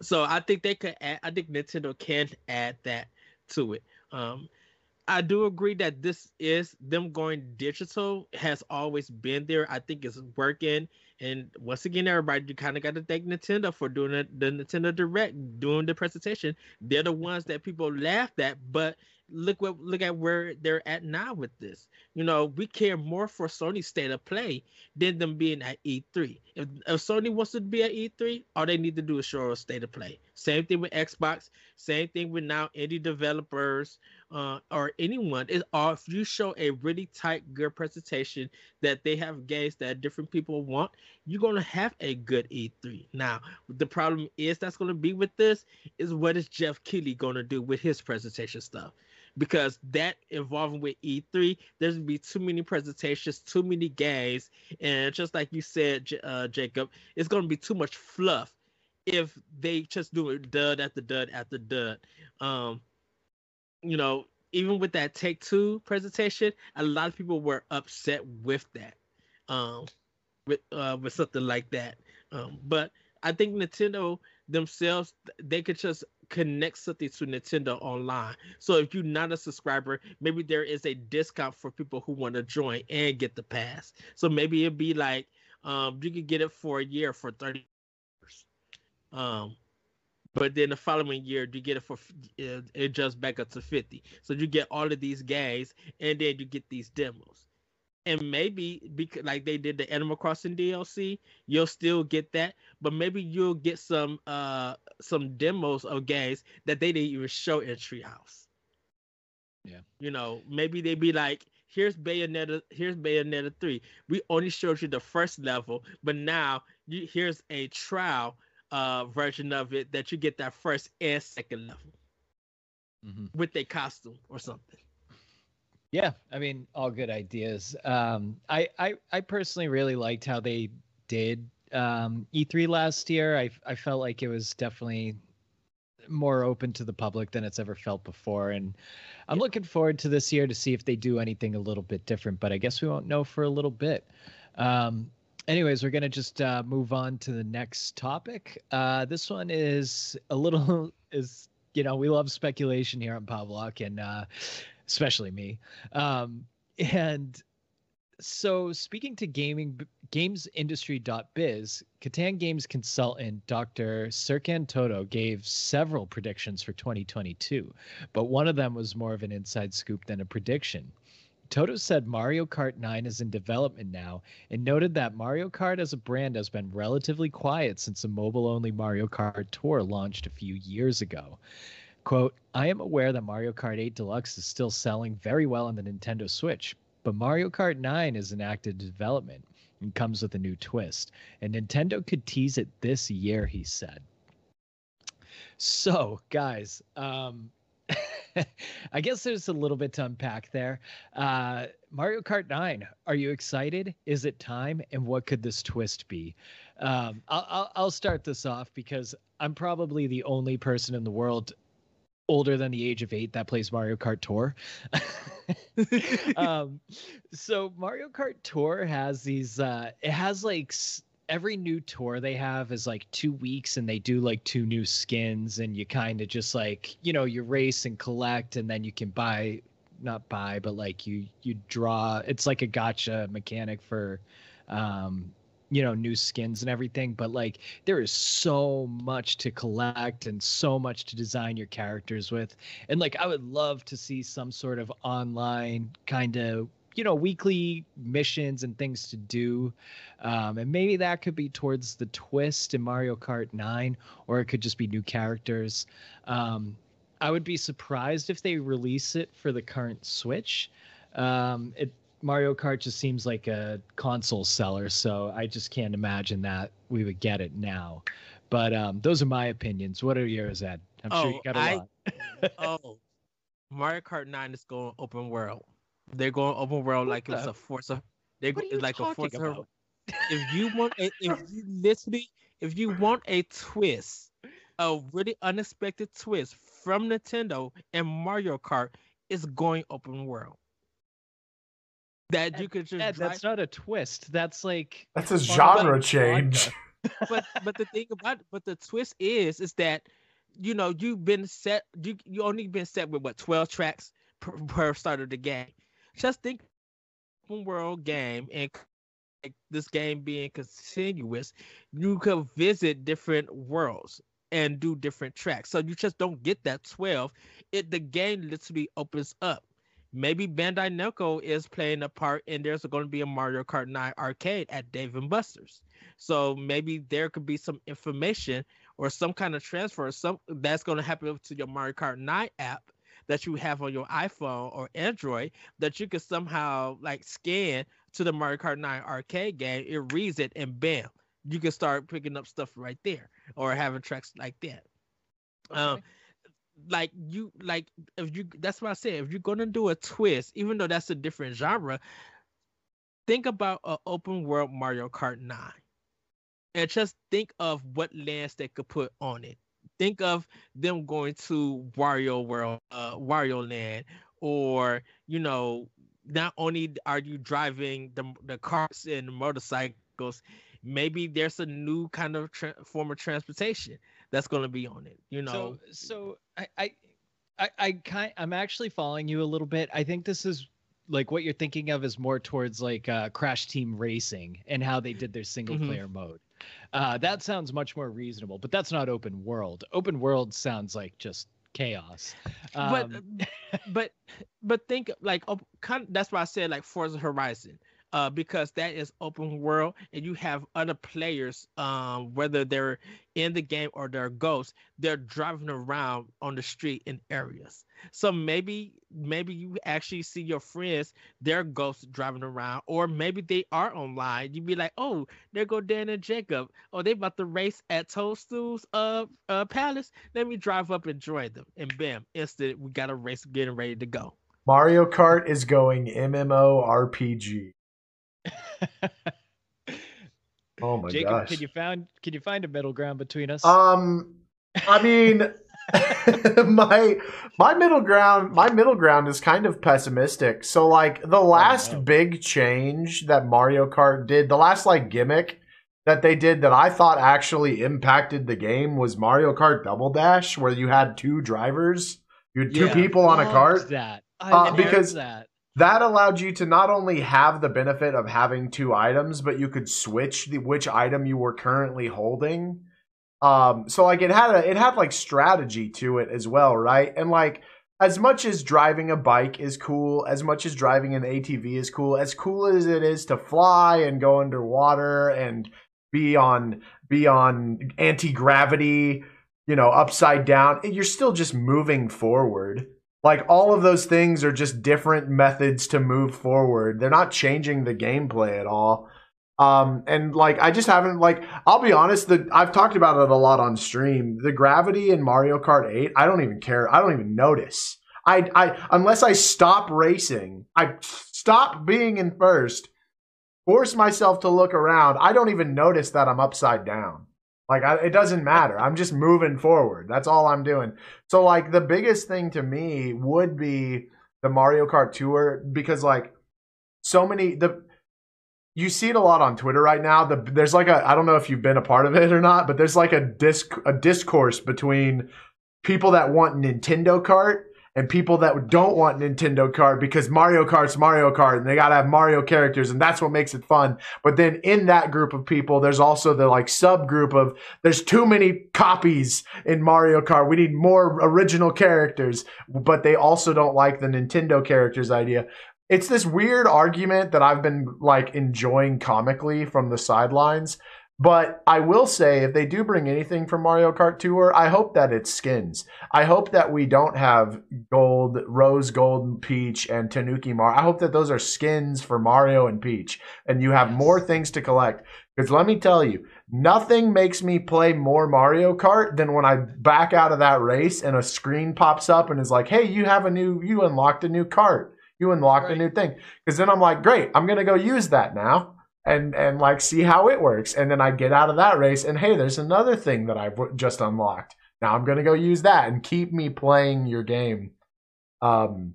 S2: so I think they could add. I think Nintendo can add that to it. Um, I do agree that this is them going digital has always been there. I think it's working. And once again, everybody, you kind of got to thank Nintendo for doing it, the Nintendo Direct, doing the presentation. They're the ones that people laughed at, but look what look at where they're at now with this. You know, we care more for Sony's state of play than them being at E3. If, if Sony wants to be at E3, all they need to do is show a state of play. Same thing with Xbox. Same thing with now indie developers uh, or anyone. Is all if you show a really tight, good presentation that they have games that different people want, you're gonna have a good E3. Now, the problem is that's gonna be with this is what is jeff Keighley gonna do with his presentation stuff because that involving with E3, there's gonna be too many presentations, too many games, and just like you said, uh, Jacob, it's gonna be too much fluff if they just do it dud after dud after dud. Um, you know, even with that Take Two presentation, a lot of people were upset with that, um, with uh, with something like that. Um, but I think Nintendo themselves they could just connect something to Nintendo Online. So if you're not a subscriber, maybe there is a discount for people who want to join and get the pass. So maybe it'd be like um, you could get it for a year for thirty. Um, but then the following year you get it for it just back up to 50 so you get all of these games and then you get these demos and maybe because like they did the Animal Crossing DLC, you'll still get that, but maybe you'll get some uh some demos of games that they didn't even show in Treehouse.
S3: Yeah.
S2: You know, maybe they'd be like, here's Bayonetta, here's Bayonetta 3. We only showed you the first level, but now you here's a trial uh version of it that you get that first and second level mm-hmm. with a costume or something.
S3: Yeah, I mean, all good ideas. Um, I, I, I personally really liked how they did um, E3 last year. I, I felt like it was definitely more open to the public than it's ever felt before, and I'm yeah. looking forward to this year to see if they do anything a little bit different. But I guess we won't know for a little bit. Um, anyways, we're gonna just uh, move on to the next topic. Uh, this one is a little [laughs] is you know we love speculation here on Power Block, and uh, especially me. Um, and so speaking to gaming gamesindustry.biz, Kantan Games consultant Dr. Serkan Toto gave several predictions for 2022, but one of them was more of an inside scoop than a prediction. Toto said Mario Kart 9 is in development now and noted that Mario Kart as a brand has been relatively quiet since the mobile only Mario Kart Tour launched a few years ago. Quote, I am aware that Mario Kart 8 Deluxe is still selling very well on the Nintendo Switch, but Mario Kart 9 is in active development and comes with a new twist. And Nintendo could tease it this year, he said. So, guys, um, [laughs] I guess there's a little bit to unpack there. Uh, Mario Kart 9, are you excited? Is it time? And what could this twist be? Um, I'll, I'll, I'll start this off because I'm probably the only person in the world older than the age of eight that plays Mario Kart Tour. [laughs] [laughs] um, so Mario Kart Tour has these. Uh, it has like every new tour they have is like two weeks, and they do like two new skins, and you kind of just like you know you race and collect, and then you can buy, not buy, but like you you draw. It's like a gotcha mechanic for um you know new skins and everything but like there is so much to collect and so much to design your characters with and like i would love to see some sort of online kind of you know weekly missions and things to do um, and maybe that could be towards the twist in mario kart 9 or it could just be new characters um, i would be surprised if they release it for the current switch um, it Mario Kart just seems like a console seller, so I just can't imagine that we would get it now. But um, those are my opinions. What are yours, Ed? I'm oh, sure you got a I,
S2: lot. [laughs] oh, Mario Kart 9 is going open world. They're going open world what like the? it's a force of. They're what like a force of. If you want, a, if you [laughs] literally, if you want a twist, a really unexpected twist from Nintendo and Mario Kart, is going open world that you could just
S3: Ed, that's not a twist. That's like
S4: that's a genre change. [laughs]
S2: but but the thing about but the twist is is that you know you've been set you you only been set with what 12 tracks per, per start of the game. Just think open world game and this game being continuous, you could visit different worlds and do different tracks. So you just don't get that 12. It the game literally opens up maybe Bandai Namco is playing a part and there's going to be a Mario Kart 9 arcade at Dave and Buster's. So maybe there could be some information or some kind of transfer some that's going to happen to your Mario Kart 9 app that you have on your iPhone or Android that you could somehow like scan to the Mario Kart 9 arcade game. It reads it and bam, you can start picking up stuff right there or having tracks like that. Okay. Um, like you like if you that's what I said. If you're gonna do a twist, even though that's a different genre, think about an open world Mario Kart 9. And just think of what lands they could put on it. Think of them going to Wario World, uh, Wario Land, or you know, not only are you driving the the cars and the motorcycles, maybe there's a new kind of tra- form of transportation that's going to be on it. You know.
S3: So, so I, I, I, I kind, I'm actually following you a little bit. I think this is like what you're thinking of is more towards like uh, Crash Team Racing and how they did their single mm-hmm. player mode. Uh, that sounds much more reasonable, but that's not open world. Open world sounds like just chaos.
S2: Um, but [laughs] but but think like kind of, that's why I said like Forza Horizon uh, because that is open world and you have other players, um, whether they're in the game or they're ghosts, they're driving around on the street in areas. So maybe maybe you actually see your friends, they're ghosts driving around, or maybe they are online. You'd be like, oh, there go Dan and Jacob. Oh, they about to race at Toadstool's uh, uh palace. Let me drive up and join them. And bam, instant we got a race getting ready to go.
S4: Mario Kart is going MMO RPG. Oh my
S3: Jacob,
S4: gosh!
S3: Can you find can you find a middle ground between us?
S4: Um, I mean, [laughs] my my middle ground my middle ground is kind of pessimistic. So like the last oh, no. big change that Mario Kart did, the last like gimmick that they did that I thought actually impacted the game was Mario Kart Double Dash, where you had two drivers, you had two yeah, people on a cart.
S3: That I
S4: uh, because that that allowed you to not only have the benefit of having two items, but you could switch the which item you were currently holding. Um, so like it had a it had like strategy to it as well, right? And like as much as driving a bike is cool, as much as driving an ATV is cool, as cool as it is to fly and go underwater and be on be on anti gravity, you know, upside down, you're still just moving forward. Like all of those things are just different methods to move forward. They're not changing the gameplay at all. Um, and like I just haven't like I'll be honest, that I've talked about it a lot on stream. The gravity in Mario Kart 8, I don't even care. I don't even notice. I, I unless I stop racing, I stop being in first, force myself to look around. I don't even notice that I'm upside down. Like I, it doesn't matter. I'm just moving forward. That's all I'm doing. So like the biggest thing to me would be the Mario Kart Tour because like so many the you see it a lot on Twitter right now. The, there's like a I don't know if you've been a part of it or not, but there's like a disc a discourse between people that want Nintendo Kart and people that don't want Nintendo Kart because Mario Kart's Mario Kart and they got to have Mario characters and that's what makes it fun. But then in that group of people, there's also the like subgroup of there's too many copies in Mario Kart. We need more original characters, but they also don't like the Nintendo characters idea. It's this weird argument that I've been like enjoying comically from the sidelines but I will say, if they do bring anything from Mario Kart Tour, I hope that it's skins. I hope that we don't have gold, rose gold, Peach, and Tanuki Mar. I hope that those are skins for Mario and Peach, and you have more things to collect. Because let me tell you, nothing makes me play more Mario Kart than when I back out of that race and a screen pops up and is like, "Hey, you have a new, you unlocked a new cart, you unlocked right. a new thing." Because then I'm like, "Great, I'm gonna go use that now." And and like see how it works. And then i get out of that race and hey there's another thing that i've just unlocked. Now i'm to go use that and keep me playing your game. Um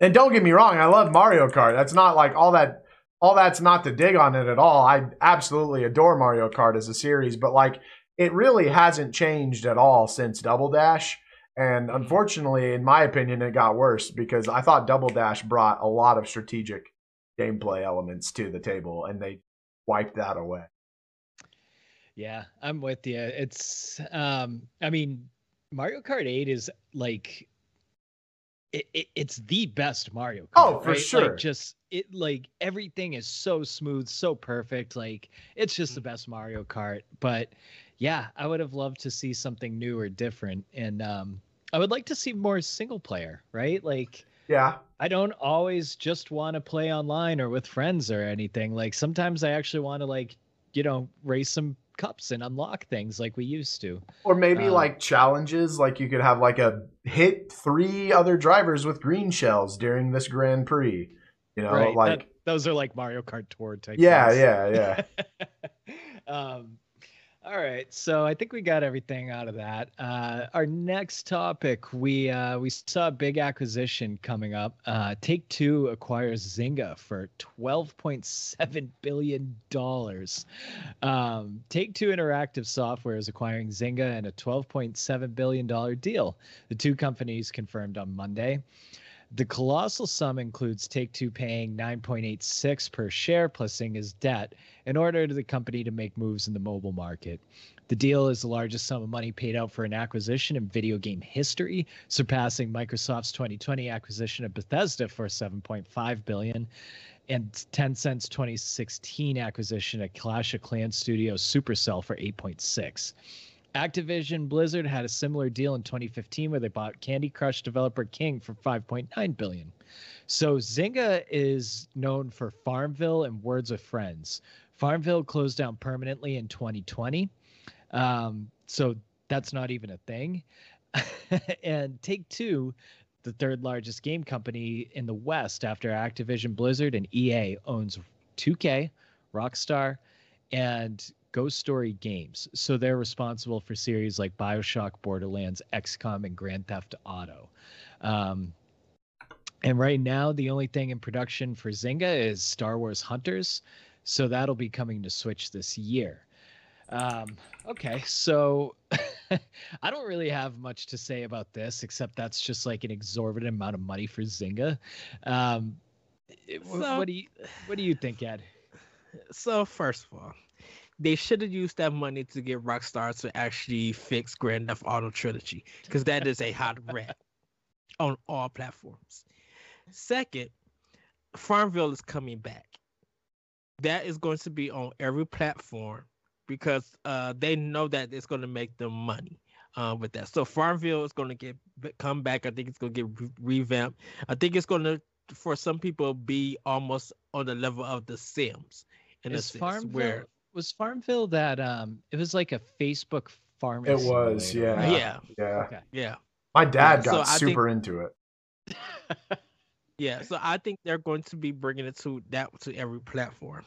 S4: and don't get me wrong i love mario kart. That's not like all that all that's not to dig on it at all. I absolutely adore mario kart as a series but like it really hasn't changed at all since double dash. And unfortunately in my opinion it got worse because i thought double dash brought a lot of strategic gameplay elements to the table, and they wiped that away.
S3: Yeah, I'm with you. It's, um, I mean, Mario Kart 8 is like, it, it, it's the best Mario Kart.
S4: Oh, for right? sure.
S3: Like, just it, like everything is so smooth, so perfect. Like, it's just the mm. best Mario Kart. But yeah, I would have loved to see something new or different, and um, I would like to see more single player, right? Like,
S4: yeah.
S3: I don't always just want to play online or with friends or anything. Like sometimes I actually want to like, you know, race some cups and unlock things like we used to.
S4: Or maybe uh, like challenges, like you could have like a hit three other drivers with green shells during this Grand Prix. You know, right. like
S3: that, those are like Mario Kart Tour type.
S4: Yeah, things. yeah,
S3: yeah. [laughs] um, all right, so I think we got everything out of that. Uh, our next topic, we uh, we saw a big acquisition coming up. Uh, Take Two acquires Zynga for twelve point seven billion dollars. Um, Take Two Interactive Software is acquiring Zynga in a twelve point seven billion dollar deal. The two companies confirmed on Monday. The colossal sum includes Take Two paying 9.86 per share plus Zynga's debt in order to the company to make moves in the mobile market. The deal is the largest sum of money paid out for an acquisition in video game history, surpassing Microsoft's 2020 acquisition of Bethesda for 7.5 billion and Tencent's 2016 acquisition of Clash of Clans studio Supercell for 8.6. Activision Blizzard had a similar deal in 2015 where they bought Candy Crush developer King for 5.9 billion. So Zynga is known for Farmville and Words with Friends. Farmville closed down permanently in 2020. Um, so that's not even a thing. [laughs] and Take Two, the third largest game company in the West after Activision Blizzard and EA, owns 2K, Rockstar, and Ghost Story Games. So they're responsible for series like Bioshock, Borderlands, XCOM, and Grand Theft Auto. Um, and right now, the only thing in production for Zynga is Star Wars Hunters. So that'll be coming to Switch this year. Um, okay, so [laughs] I don't really have much to say about this, except that's just like an exorbitant amount of money for Zynga. Um, so, what do you what do you think, Ed?
S2: So first of all, they should have used that money to get Rockstar to actually fix Grand Theft Auto Trilogy because that is a hot [laughs] wreck on all platforms. Second, Farmville is coming back. That is going to be on every platform because uh, they know that it's going to make them money uh, with that. So Farmville is going to get come back. I think it's going to get re- revamped. I think it's going to, for some people, be almost on the level of The Sims.
S3: In is a sense, Farmville where was Farmville that um it was like a Facebook farm.
S4: It was, yeah.
S2: Yeah.
S4: Yeah.
S2: Okay. Yeah.
S4: My dad yeah, got so super think, into it. [laughs]
S2: yeah, so I think they're going to be bringing it to that to every platform.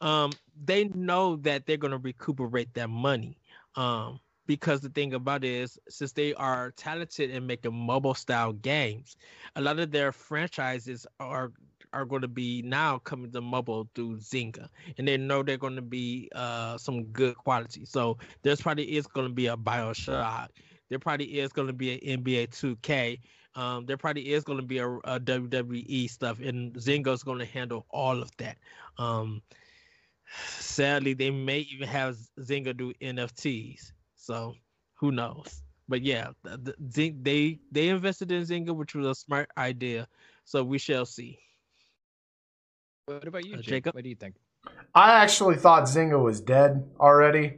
S2: Um, they know that they're going to recuperate that money. Um, because the thing about it is, since they are talented in making mobile style games, a lot of their franchises are are going to be now coming to mobile through Zynga, and they know they're going to be uh, some good quality. So there's probably is going to be a Bioshock. There probably is going to be an NBA 2K. Um, there probably is going to be a, a, WWE stuff, and Zynga's going to handle all of that. Um, sadly, they may even have Zynga do NFTs. So who knows? But yeah, the, the, they they invested in Zynga, which was a smart idea. So we shall see.
S3: What about you, uh, Jacob? What do you think?
S4: I actually thought Zynga was dead already.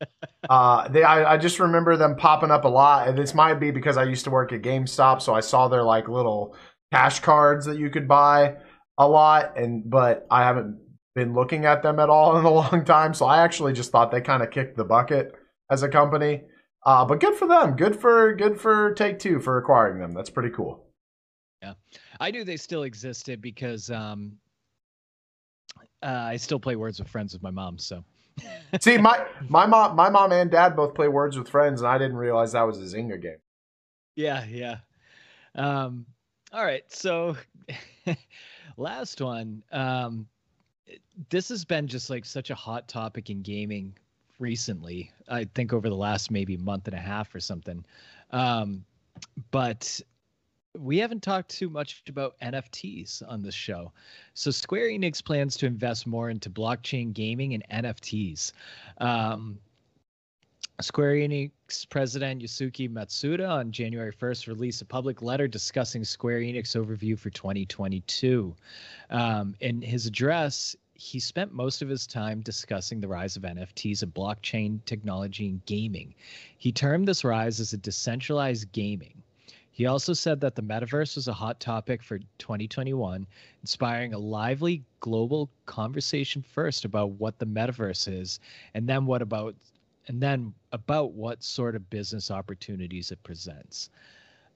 S4: [laughs] uh, they, I, I just remember them popping up a lot, and this might be because I used to work at GameStop, so I saw their like little cash cards that you could buy a lot, and but I haven't been looking at them at all [laughs] in a long time, so I actually just thought they kind of kicked the bucket as a company. Uh, but good for them. Good for good for Take Two for acquiring them. That's pretty cool.
S3: Yeah, I knew they still existed because um, uh, I still play Words with Friends with my mom. So, [laughs]
S4: see, my my [laughs] mom, my mom and dad both play Words with Friends, and I didn't realize that was a Zynga game.
S3: Yeah, yeah. Um, all right, so [laughs] last one. Um, this has been just like such a hot topic in gaming recently. I think over the last maybe month and a half or something. Um, but we haven't talked too much about NFTs on this show. So Square Enix plans to invest more into blockchain gaming and NFTs. Um, Square Enix president Yosuke Matsuda on January 1st released a public letter discussing Square Enix overview for 2022. Um, in his address, he spent most of his time discussing the rise of NFTs and blockchain technology in gaming. He termed this rise as a decentralized gaming. He also said that the metaverse was a hot topic for 2021, inspiring a lively global conversation first about what the metaverse is, and then what about and then about what sort of business opportunities it presents.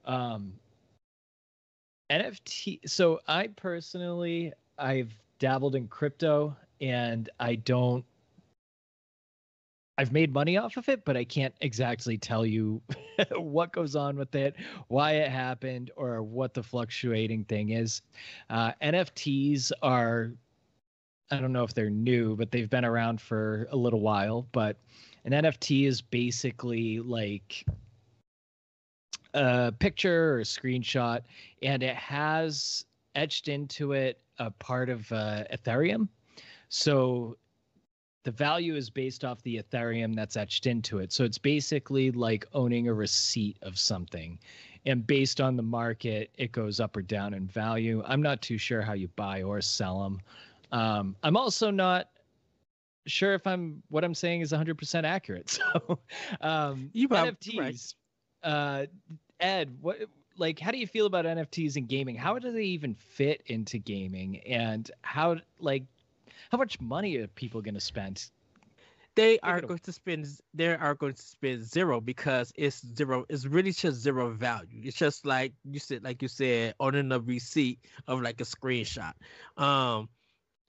S3: Um, NFT. So I personally, I've dabbled in crypto, and I don't I've made money off of it, but I can't exactly tell you [laughs] what goes on with it, why it happened, or what the fluctuating thing is. Uh, NFTs are, I don't know if they're new, but they've been around for a little while. But an NFT is basically like a picture or a screenshot, and it has etched into it a part of uh, Ethereum. So the value is based off the Ethereum that's etched into it. So it's basically like owning a receipt of something. And based on the market, it goes up or down in value. I'm not too sure how you buy or sell them. Um, I'm also not sure if I'm what I'm saying is 100% accurate. [laughs] So, um, you NFTs. Right. Uh, Ed, what like how do you feel about NFTs in gaming? How do they even fit into gaming? And how like how much money are people going to spend?
S2: They are going to spend. They are going to spend zero because it's zero. It's really just zero value. It's just like you said, like you said, owning a receipt of like a screenshot. Um,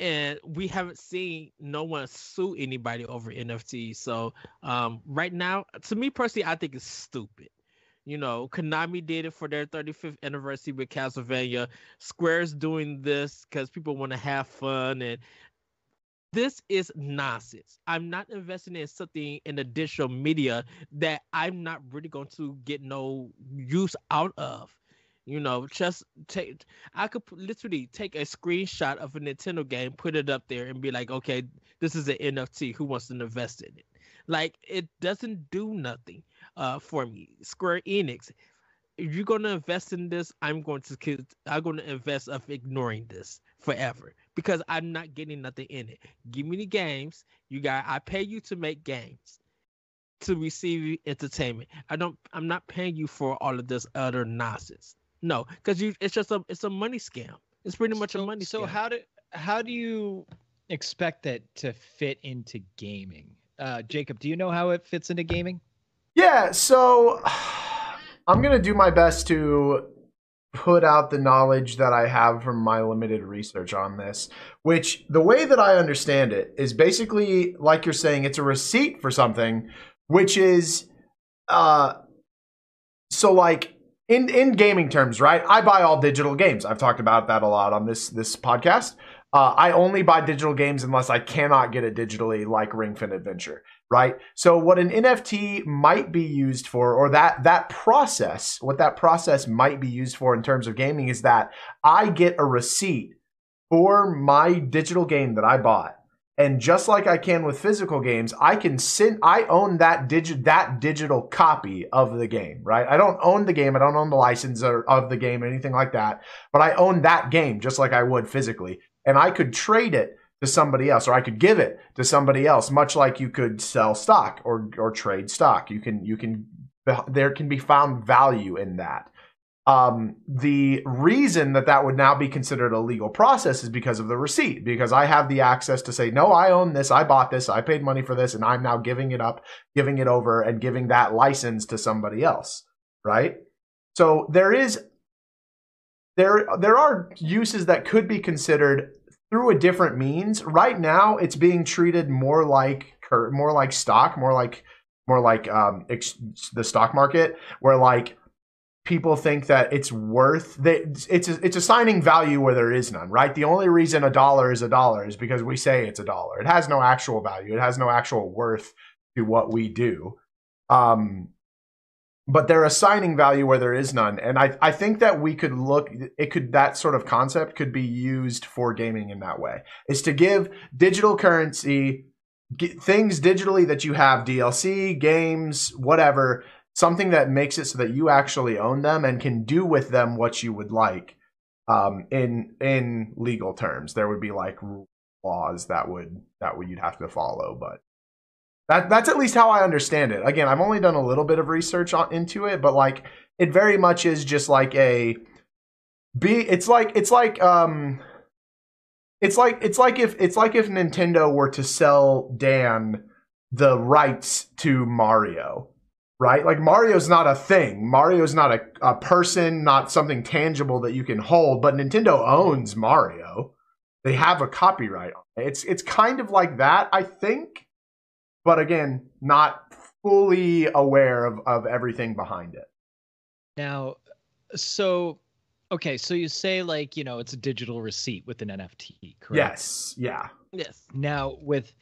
S2: and we haven't seen no one sue anybody over NFT. So um, right now, to me personally, I think it's stupid. You know, Konami did it for their 35th anniversary with Castlevania. Square's doing this because people want to have fun and this is nonsense. I'm not investing in something in the digital media that I'm not really going to get no use out of. You know, just take. I could literally take a screenshot of a Nintendo game, put it up there, and be like, "Okay, this is an NFT. Who wants to invest in it?" Like, it doesn't do nothing uh, for me. Square Enix, if you're gonna invest in this, I'm going to. I'm going to invest of ignoring this forever because I'm not getting nothing in it. Give me the games. You got I pay you to make games to receive entertainment. I don't I'm not paying you for all of this other nonsense. No, because you it's just a it's a money scam. It's pretty much
S3: so,
S2: a money
S3: so
S2: scam.
S3: So how do how do you expect that to fit into gaming? Uh Jacob, do you know how it fits into gaming?
S4: Yeah, so [sighs] I'm gonna do my best to put out the knowledge that I have from my limited research on this, which the way that I understand it is basically like you're saying it's a receipt for something, which is uh so like in in gaming terms, right? I buy all digital games. I've talked about that a lot on this this podcast. Uh, I only buy digital games unless I cannot get it digitally, like Ring Fit Adventure, right? So what an NFT might be used for, or that that process, what that process might be used for in terms of gaming, is that I get a receipt for my digital game that I bought, and just like I can with physical games, I can send. I own that digit that digital copy of the game, right? I don't own the game. I don't own the license or, of the game or anything like that. But I own that game just like I would physically and I could trade it to somebody else, or I could give it to somebody else, much like you could sell stock or or trade stock. You can you can there can be found value in that. Um, the reason that that would now be considered a legal process is because of the receipt, because I have the access to say, no, I own this, I bought this, I paid money for this, and I'm now giving it up, giving it over, and giving that license to somebody else, right? So there is there there are uses that could be considered through a different means. Right now, it's being treated more like more like stock, more like more like um, the stock market, where like people think that it's worth that it's it's assigning value where there is none. Right? The only reason a dollar is a dollar is because we say it's a dollar. It has no actual value. It has no actual worth to what we do. Um, but they're assigning value where there is none. And I, I think that we could look it could that sort of concept could be used for gaming in that way is to give digital currency things digitally that you have dlc games whatever something that makes it so that you actually own them and can do with them what you would like um, in in legal terms. There would be like laws that would that would you'd have to follow but that that's at least how I understand it. Again, I've only done a little bit of research on, into it, but like it very much is just like a be it's like it's like um it's like it's like if it's like if Nintendo were to sell Dan the rights to Mario, right? Like Mario's not a thing. Mario's not a, a person, not something tangible that you can hold, but Nintendo owns Mario. They have a copyright on it. It's it's kind of like that, I think but again, not fully aware of, of everything behind it.
S3: Now, so okay, so you say like, you know, it's a digital receipt with an NFT, correct?
S4: Yes. Yeah.
S2: Yes.
S3: Now, with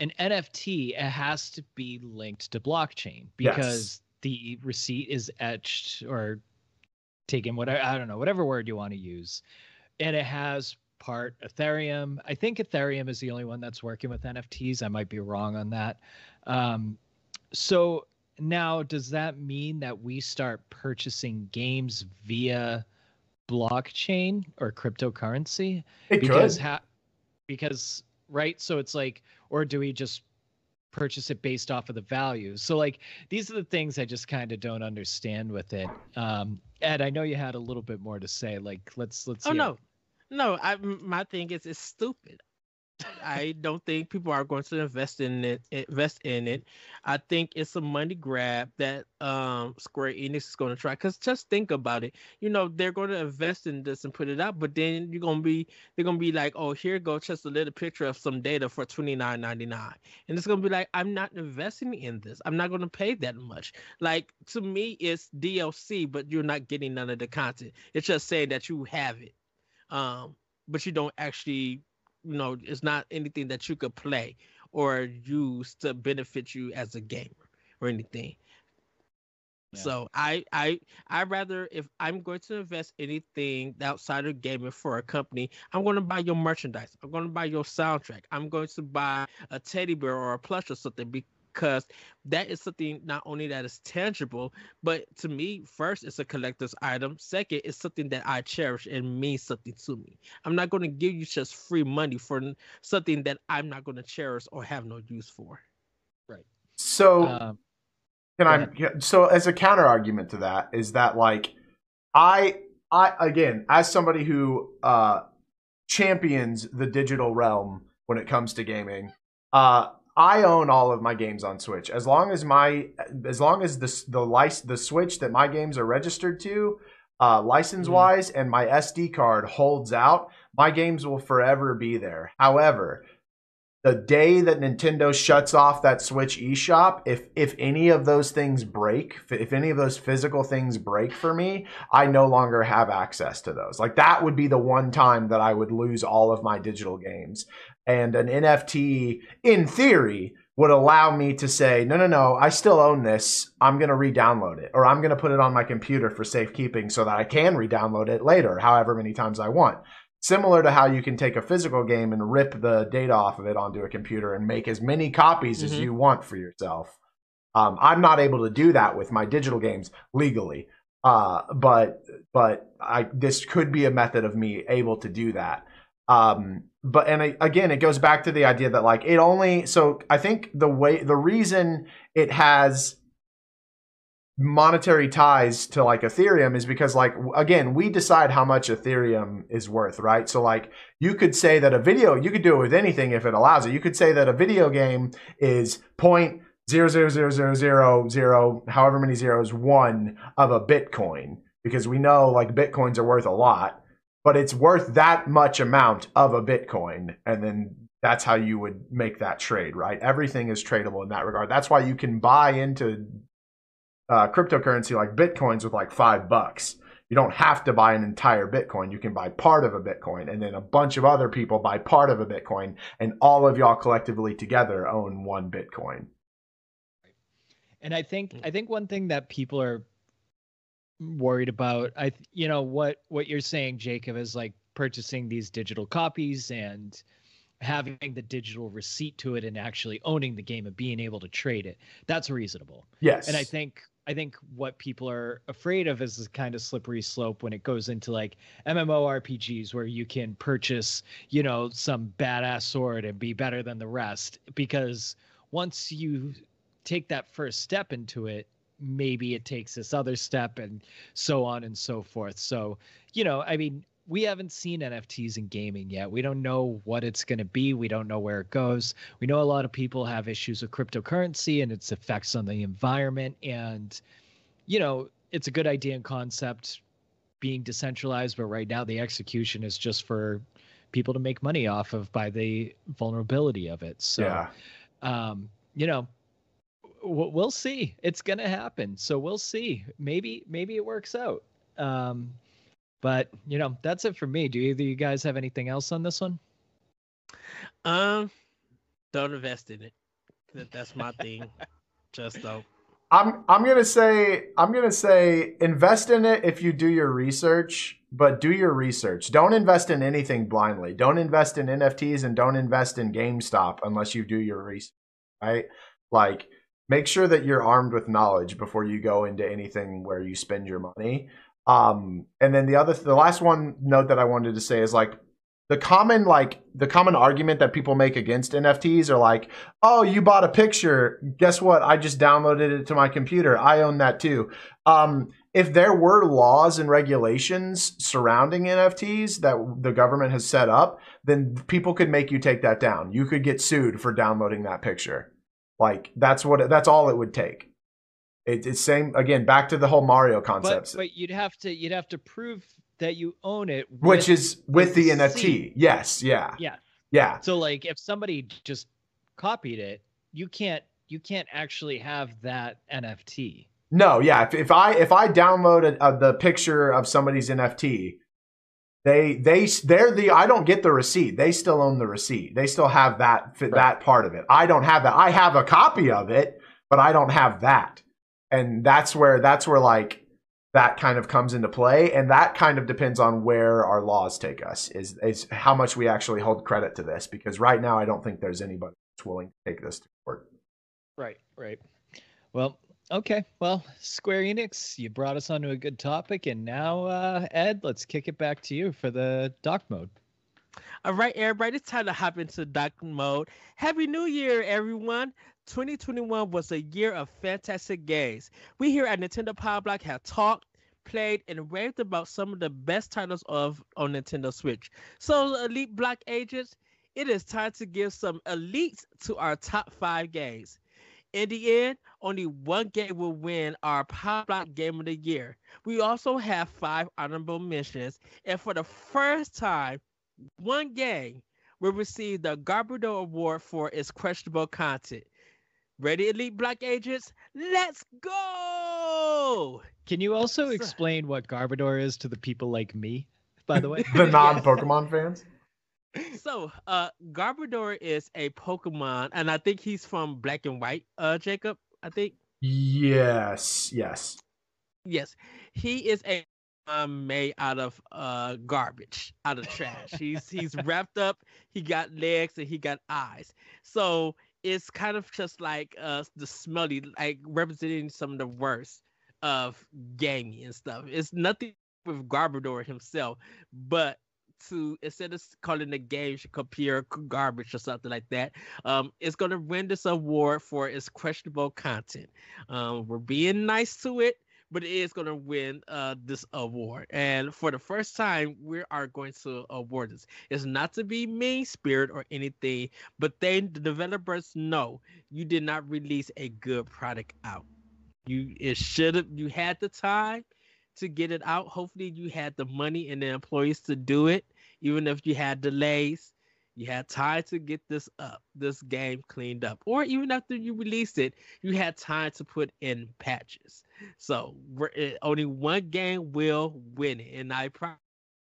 S3: an NFT, it has to be linked to blockchain because yes. the receipt is etched or taken whatever I don't know, whatever word you want to use. And it has part Ethereum. I think Ethereum is the only one that's working with NFTs. I might be wrong on that. Um, so now, does that mean that we start purchasing games via blockchain or cryptocurrency?
S4: It
S3: because
S4: could.
S3: Ha- because right, so it's like, or do we just purchase it based off of the value? So like, these are the things I just kind of don't understand with it. Um, Ed, I know you had a little bit more to say. Like, let's let's.
S2: Oh no, no, I my thing is it's stupid. I don't think people are going to invest in it. Invest in it. I think it's a money grab that um, Square Enix is going to try. Because just think about it. You know they're going to invest in this and put it out, but then you're going to be they're going to be like, oh, here go just a little picture of some data for twenty nine ninety nine, and it's going to be like, I'm not investing in this. I'm not going to pay that much. Like to me, it's DLC, but you're not getting none of the content. It's just saying that you have it um, but you don't actually, you know, it's not anything that you could play or use to benefit you as a gamer or anything. Yeah. So I I I rather if I'm going to invest anything outside of gaming for a company, I'm going to buy your merchandise. I'm going to buy your soundtrack. I'm going to buy a teddy bear or a plush or something because that is something not only that is tangible, but to me, first, it's a collector's item. Second, it's something that I cherish and means something to me. I'm not going to give you just free money for something that I'm not going to cherish or have no use for.
S3: Right.
S4: So, um, can I? So, as a counter argument to that, is that like I, I again, as somebody who uh, champions the digital realm when it comes to gaming, uh, I own all of my games on Switch. As long as my as long as the the license the Switch that my games are registered to uh, license wise, and my SD card holds out, my games will forever be there. However, the day that Nintendo shuts off that Switch eShop, if if any of those things break, if any of those physical things break for me, I no longer have access to those. Like that would be the one time that I would lose all of my digital games. And an NFT in theory would allow me to say, no, no, no, I still own this. I'm going to re-download it or I'm going to put it on my computer for safekeeping so that I can re-download it later, however many times I want similar to how you can take a physical game and rip the data off of it onto a computer and make as many copies mm-hmm. as you want for yourself. Um, I'm not able to do that with my digital games legally, uh, but but I this could be a method of me able to do that. Um, but and I, again, it goes back to the idea that like it only. So I think the way the reason it has monetary ties to like Ethereum is because like again we decide how much Ethereum is worth, right? So like you could say that a video you could do it with anything if it allows it. You could say that a video game is point zero zero zero zero zero zero however many zeros one of a Bitcoin because we know like Bitcoins are worth a lot, but it's worth that much amount of a Bitcoin and then that's how you would make that trade, right? Everything is tradable in that regard. That's why you can buy into uh, cryptocurrency like bitcoins with like five bucks. You don't have to buy an entire Bitcoin. You can buy part of a Bitcoin, and then a bunch of other people buy part of a Bitcoin, and all of y'all collectively together own one Bitcoin.
S3: And I think I think one thing that people are worried about, I you know what what you're saying, Jacob, is like purchasing these digital copies and having the digital receipt to it and actually owning the game and being able to trade it. That's reasonable.
S4: Yes.
S3: And I think I think what people are afraid of is this kind of slippery slope when it goes into like MMORPGs where you can purchase, you know, some badass sword and be better than the rest. Because once you take that first step into it, maybe it takes this other step and so on and so forth. So, you know, I mean, we haven't seen NFTs in gaming yet. We don't know what it's going to be. We don't know where it goes. We know a lot of people have issues with cryptocurrency and its effects on the environment. And, you know, it's a good idea and concept being decentralized, but right now the execution is just for people to make money off of by the vulnerability of it. So, yeah. um, you know, we'll see. It's going to happen. So we'll see. Maybe, maybe it works out. Um, but you know, that's it for me. Do either you guys have anything else on this one?
S2: Um, don't invest in it. That's my thing. [laughs] Just though.
S4: I'm I'm gonna say I'm gonna say invest in it if you do your research, but do your research. Don't invest in anything blindly. Don't invest in NFTs and don't invest in GameStop unless you do your research. Right? Like make sure that you're armed with knowledge before you go into anything where you spend your money. Um, and then the other, the last one note that I wanted to say is like the common like the common argument that people make against NFTs are like, oh, you bought a picture. Guess what? I just downloaded it to my computer. I own that too. Um, if there were laws and regulations surrounding NFTs that the government has set up, then people could make you take that down. You could get sued for downloading that picture. Like that's what that's all it would take. It, it's same again back to the whole Mario concepts.
S3: But, but, you'd have to you'd have to prove that you own it,
S4: which is with the, the NFT. Yes, yeah,
S3: yeah,
S4: yeah.
S3: So like, if somebody just copied it, you can't you can't actually have that NFT.
S4: No, yeah. If, if I if I download a, uh, the picture of somebody's NFT, they they they're the I don't get the receipt. They still own the receipt. They still have that right. that part of it. I don't have that. I have a copy of it, but I don't have that and that's where that's where like that kind of comes into play and that kind of depends on where our laws take us is is how much we actually hold credit to this because right now i don't think there's anybody that's willing to take this to court
S3: right right well okay well square enix you brought us onto a good topic and now uh, ed let's kick it back to you for the doc mode
S2: all right, everybody, it's time to hop into doc mode. Happy New Year, everyone. 2021 was a year of fantastic games. We here at Nintendo Power Block have talked, played, and raved about some of the best titles of on Nintendo Switch. So, Elite Block agents, it is time to give some elites to our top five games. In the end, only one game will win our Power Block Game of the Year. We also have five honorable mentions, and for the first time, one game will receive the Garbodor Award for its questionable content. Ready, Elite Black Agents? Let's go!
S3: Can you also explain what Garbodor is to the people like me? By the way, [laughs]
S4: The non Pokemon fans.
S2: So, uh, Garbodor is a Pokemon, and I think he's from Black and White. Uh, Jacob, I think.
S4: Yes, yes.
S2: Yes, he is a um, made out of uh garbage, out of trash. [laughs] he's he's wrapped up. He got legs and he got eyes. So it's kind of just like uh the smelly, like representing some of the worst of gaming and stuff. It's nothing with Garbodor himself, but to instead of calling the game computer garbage or something like that, um, it's gonna win this award for its questionable content. Um, we're being nice to it, but it is going to win uh, this award. And for the first time, we are going to award this. It's not to be mean spirit or anything, but they, the developers, know you did not release a good product out. You it should have you had the time to get it out. Hopefully, you had the money and the employees to do it, even if you had delays. You had time to get this up, this game cleaned up, or even after you released it, you had time to put in patches. So eh, only one game will win it, and I probably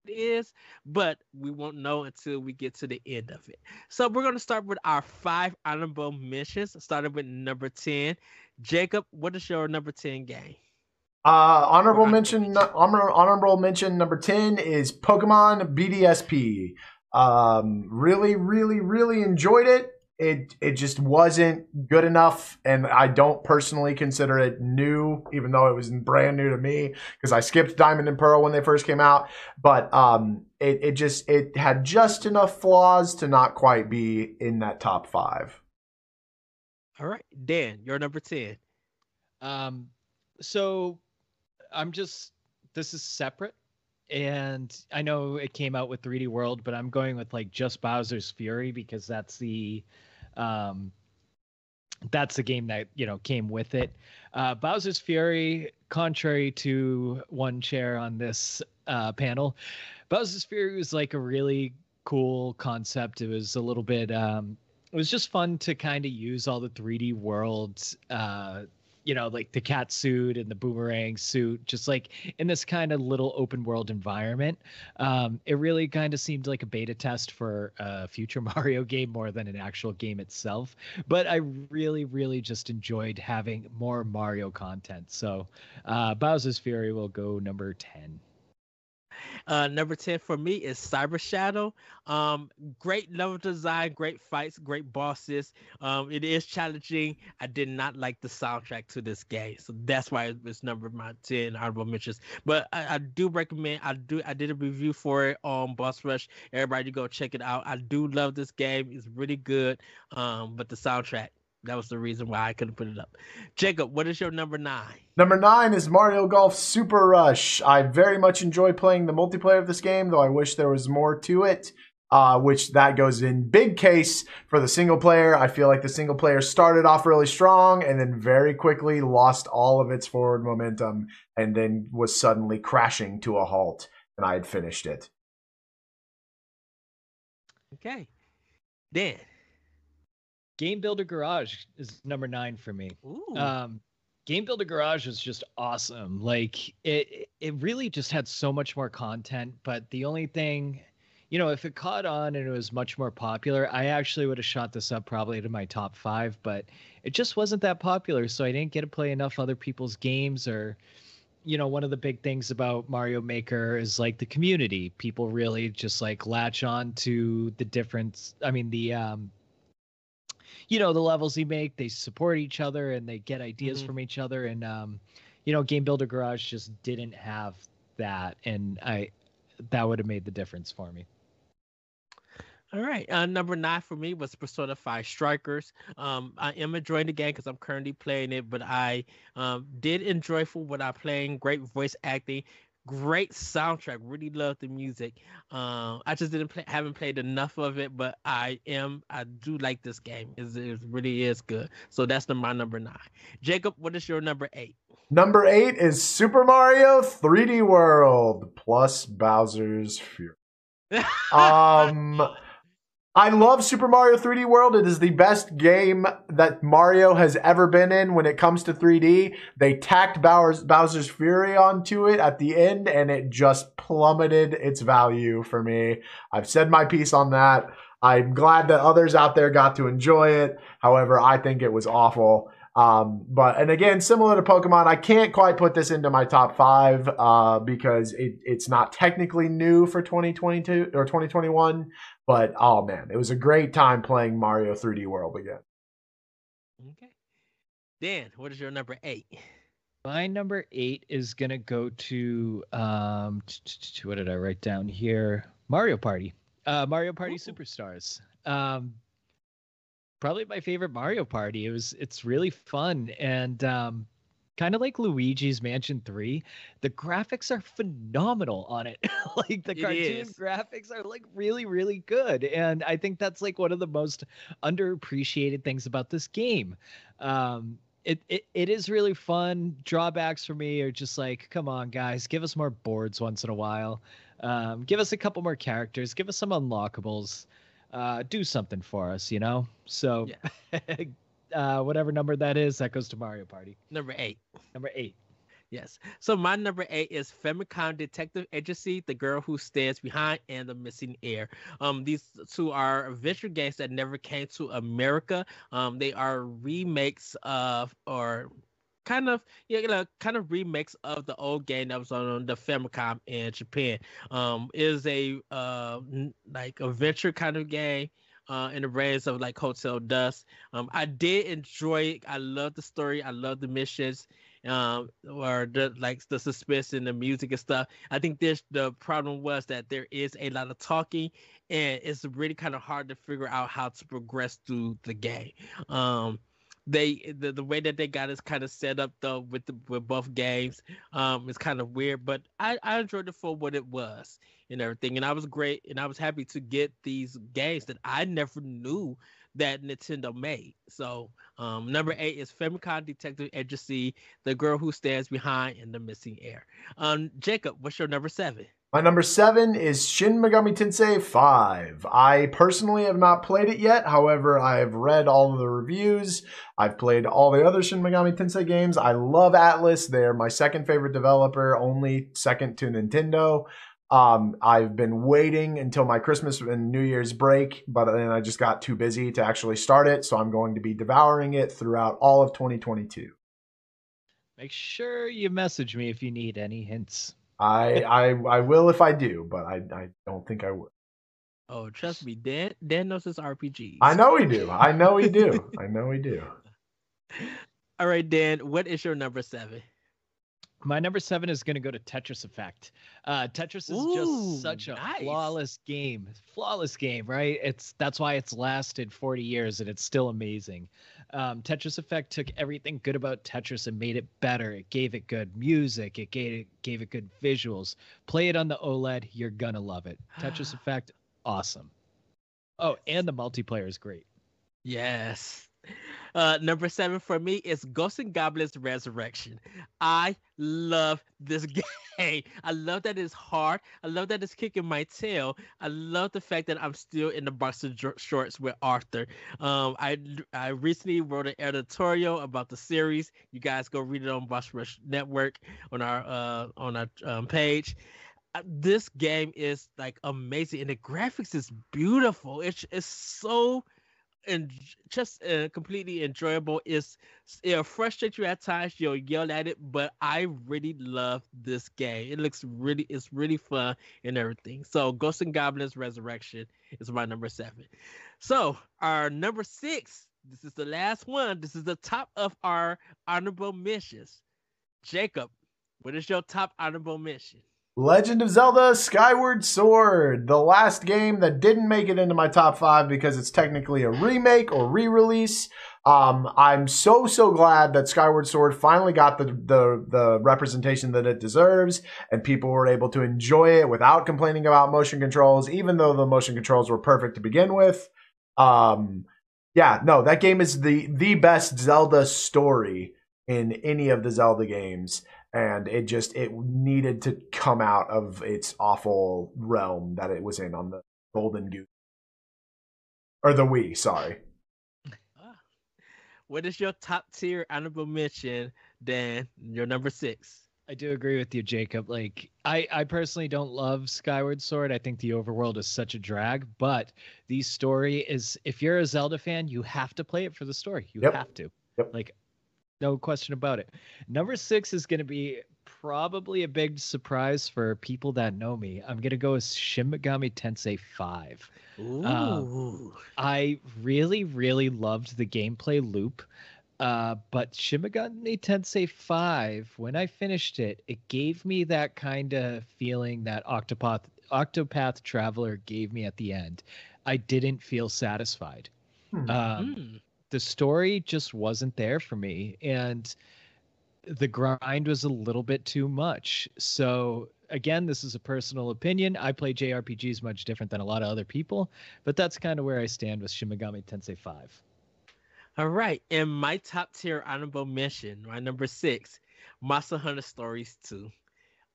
S2: is, but we won't know until we get to the end of it. So we're gonna start with our five honorable mentions, starting with number ten. Jacob, what is your number ten game?
S4: Uh, honorable mention. Honor, honorable mention number ten is Pokemon BDSP. Um, really, really, really enjoyed it. It it just wasn't good enough, and I don't personally consider it new, even though it was brand new to me because I skipped Diamond and Pearl when they first came out. But um, it it just it had just enough flaws to not quite be in that top five.
S2: All right, Dan, you're number ten.
S3: Um, so I'm just this is separate, and I know it came out with 3D World, but I'm going with like just Bowser's Fury because that's the um that's the game that you know came with it. Uh, Bowser's Fury, contrary to one chair on this uh, panel, Bowser's Fury was like a really cool concept. It was a little bit um, it was just fun to kind of use all the 3D worlds, uh, you know, like the cat suit and the boomerang suit, just like in this kind of little open world environment. Um, it really kind of seemed like a beta test for a future [laughs] Mario game more than an actual game itself. But I really, really just enjoyed having more Mario content. So uh, Bowser's Fury will go number 10.
S2: Uh, number 10 for me is Cyber Shadow. Um, great level design, great fights, great bosses. Um, it is challenging. I did not like the soundtrack to this game, so that's why it's number my 10 honorable mentions. But I, I do recommend. I do. I did a review for it on Boss Rush. Everybody go check it out. I do love this game. It's really good. Um, but the soundtrack. That was the reason why I couldn't put it up. Jacob, what is your number nine?
S4: Number nine is Mario Golf Super Rush. I very much enjoy playing the multiplayer of this game, though I wish there was more to it. Uh, which that goes in big case for the single player. I feel like the single player started off really strong and then very quickly lost all of its forward momentum and then was suddenly crashing to a halt. And I had finished it.
S2: Okay, Dan.
S3: Game Builder Garage is number nine for me. Um game builder garage was just awesome. Like it it really just had so much more content but the only thing you know if it caught on and it was much more popular i actually would have shot this up probably to my top five but it just wasn't that popular so i didn't get to play enough other people's games or you know one of the big things about mario maker is like the community. People really just like latch on to the difference i mean the um you know the levels they make they support each other and they get ideas
S2: Mhm.
S3: from each other and um you know game builder garage just didn't have that and i that would have made the difference for me
S2: All right. Uh, number nine for me was Persona 5 Strikers. Um, I am enjoying the game because I'm currently playing it, but I um, did enjoy for what I'm playing. Great voice acting, great soundtrack. Really love the music. Um, I just didn't play, haven't played enough of it, but I am, I do like this game. It's, it really is good. So that's the, my number nine. Jacob, what is your number eight?
S4: Number eight is Super Mario 3D World plus Bowser's Fury. [laughs] um, I love Super Mario 3D World. It is the best game that Mario has ever been in when it comes to 3D. They tacked Bowser's, Bowser's Fury onto it at the end and it just plummeted its value for me. I've said my piece on that. I'm glad that others out there got to enjoy it. However, I think it was awful. Um, but and again, similar to Pokemon, I can't quite put this into my top five uh, because it, it's not technically new for 2022 or 2021. But oh man, it was a great time playing Mario 3D World again.
S2: Okay, Dan, what is your number eight?
S3: My number eight is gonna go to um, what did I write down here? Mario Party, uh, Mario Party Superstars. Um, probably my favorite Mario Party. It was it's really fun and um, kind of like Luigi's Mansion 3. The graphics are phenomenal on it. [laughs] like the
S2: It
S3: cartoon
S2: is.
S3: graphics are like really really good and I think that's like one of the most underappreciated things about this game. Um it, it, it is really fun. Drawbacks for me are just like, come on, guys, give us more boards once in a while. Um, give us a couple more characters. Give us some unlockables uh, do something for us, you know? So, [laughs] uh, whatever number that is, that goes to Mario Party.
S2: Number eight.
S3: Number eight.
S2: Yes. So my number eight is Famicom Detective Agency, The Girl Who Stands Behind, and The Missing Heir. Um, these two are adventure games that never came to America. Um, they are remakes of or kind of you know, kind of remix of the old game that was on the Famicom in Japan. Um, is a uh like adventure kind of game. Uh, in the range of like Hotel Dusk. Um, I did enjoy it. I love the story. I love the missions um or the like the suspense and the music and stuff i think this the problem was that there is a lot of talking and it's really kind of hard to figure out how to progress through the game um they the, the way that they got is kind of set up though with the with both games um it's kind of weird but i i enjoyed it for what it was and everything and i was great and i was happy to get these games that i never knew that Nintendo made. So um, number eight is Famicom Detective Agency, The Girl Who Stands Behind, in The Missing Heir Um, Jacob, what's your number seven?
S4: My number seven is Shin Megami Tensei 5. I personally have not played it yet. However, I've read all of the reviews. I've played all the other Shin Megami Tensei games. I love Atlus. They're my second favorite developer, only second to Nintendo. Um, I've been waiting until my Christmas and New Year's break, but then I just got too busy to actually start it. So I'm going to be devouring it throughout all of 2022.
S3: Make sure you message me if you need any hints.
S4: I I, I will if I do, but I, I don't think I would.
S2: Oh, trust me, Dan Dan knows his RPGs.
S4: I know he do. I know he do. [laughs] I know he do.
S2: All right, Dan, what is your number seven?
S3: My number seven is going to go to Tetris Effect. Uh, Tetris is
S2: Ooh,
S3: just such a
S2: nice.
S3: flawless game, flawless game, right? It's that's why it's lasted 40 years and it's still amazing. Um, Tetris Effect took everything good about Tetris and made it better. It gave it good music. It gave it gave it good visuals. Play it on the OLED, you're gonna love it. [gasps] Tetris Effect, awesome. Oh, and the multiplayer is great.
S2: Yes. Uh, number seven for me is Ghosts and Goblins Resurrection. I love this [laughs] game. I love that it's hard. I love that it's kicking my tail. I love the fact that I'm still in the boxer shorts with Arthur. Um, I I recently wrote an editorial about the series. You guys go read it on Boss Rush Network on our uh on our um, page. Uh, This game is like amazing, and the graphics is beautiful. It's it's so and just uh, completely enjoyable. It's it'll frustrate you at times. You'll yell at it, but I really love this game. It looks really, it's really fun and everything. So, Ghosts and Goblins Resurrection is my number seven. So, our number six. This is the last one. This is the top of our honorable mentions. Jacob, what is your top honorable mention?
S4: Legend of Zelda Skyward Sword, the last game that didn't make it into my top five because it's technically a remake or re release. Um, I'm so so glad that Skyward Sword finally got the, the the representation that it deserves, and people were able to enjoy it without complaining about motion controls, even though the motion controls were perfect to begin with. Um, yeah, no, that game is the the best Zelda story in any of the Zelda games, and it just it needed to come out of its awful realm that it was in on the Golden Goose or the Wii. Sorry. Ah.
S2: What is your top tier honorable mention, Dan? Your number six.
S3: I do agree with you, Jacob. Like, I, I personally don't love Skyward Sword. I think the overworld is such a drag, but the story is, if you're a Zelda fan, you have to play it for the story. You
S4: Yep.
S3: have to.
S4: Yep.
S3: Like, no question about it. Number six is going to be probably a big surprise for people that know me. I'm going to go with Shin Megami Tensei 5.
S2: Ooh.
S3: Um, I really, really loved the gameplay loop. Uh, but Shin Megami Tensei 5, when I finished it, it gave me that kind of feeling that Octopath Octopath Traveler gave me at the end. I didn't feel satisfied.
S4: Hmm.
S3: Um,
S2: Mm.
S3: The story just wasn't there for me and the grind was a little bit too much. So again this is a personal opinion. I play jrpgs much different than a lot of other people but that's kind of where i stand with Shin Megami tensei 5
S2: All right, and my top tier honorable mention, my number six, Monster Hunter Stories 2.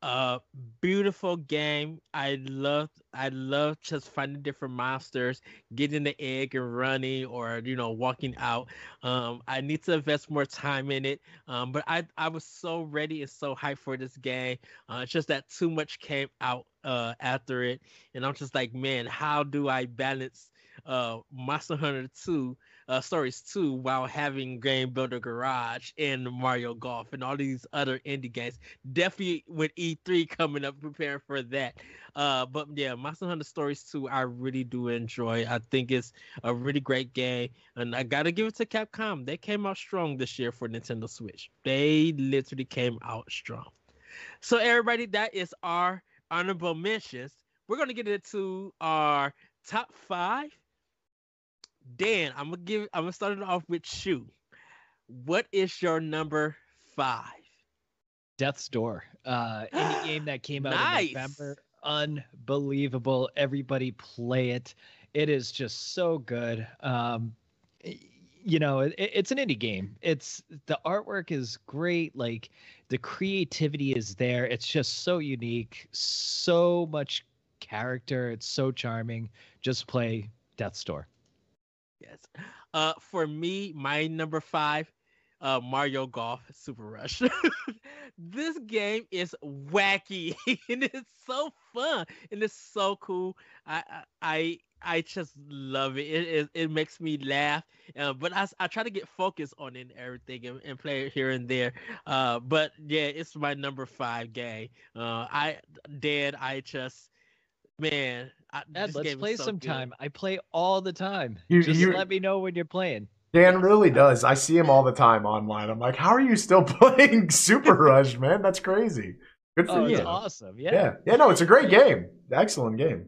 S2: Uh beautiful game. I love I love just finding different monsters, getting the egg and running or you know walking out. Um I need to invest more time in it. Um but I I was so ready and so hyped for this game. Uh it's just that too much came out uh after it and I'm just like, man, how do I balance uh Monster Hunter 2 uh, Stories 2 while having Game Builder Garage and Mario Golf and all these other indie games. Definitely with E3 coming up, preparing for that. Uh, but yeah, Monster Hunter Stories 2, I really do enjoy. I think it's a really great game. And I got to give it to Capcom. They came out strong this year for Nintendo Switch. They literally came out strong. So, everybody, that is our honorable mentions. We're going to get into our top five Dan, I'm gonna give. I'm gonna start it off with Shu. What is your number five?
S3: death's door. Uh indie [gasps] game that came out
S2: Nice.
S3: in november unbelievable. Everybody play it. It is just so good. Um you know it, it's an indie game. It's the artwork is great. Like the creativity is there. It's just so unique. So much character. It's so charming. Just play death's door
S2: Yes. Uh, for me, my number five, uh, Mario Golf Super Rush. [laughs] this game is wacky [laughs] and it's so fun and it's so cool. I I I, just love it. It is it makes me laugh. Uh, but I, I try to get focused on it and everything and, and play it here and there. Uh, but yeah, it's my number five game. Uh, I dad, I just man. I,
S3: Ed,
S2: this
S3: let's
S2: game
S3: play
S2: so good.
S3: sometime i play all the time
S4: You-
S3: just
S4: you-
S3: let me know when you're playing
S4: Dan really does. I see him all the time online. I'm like, how are you still [laughs] playing Super Rush, man? That's crazy. Good for
S3: oh
S4: you.
S3: it's awesome yeah.
S4: Yeah. yeah, no, it's a great game. Excellent game.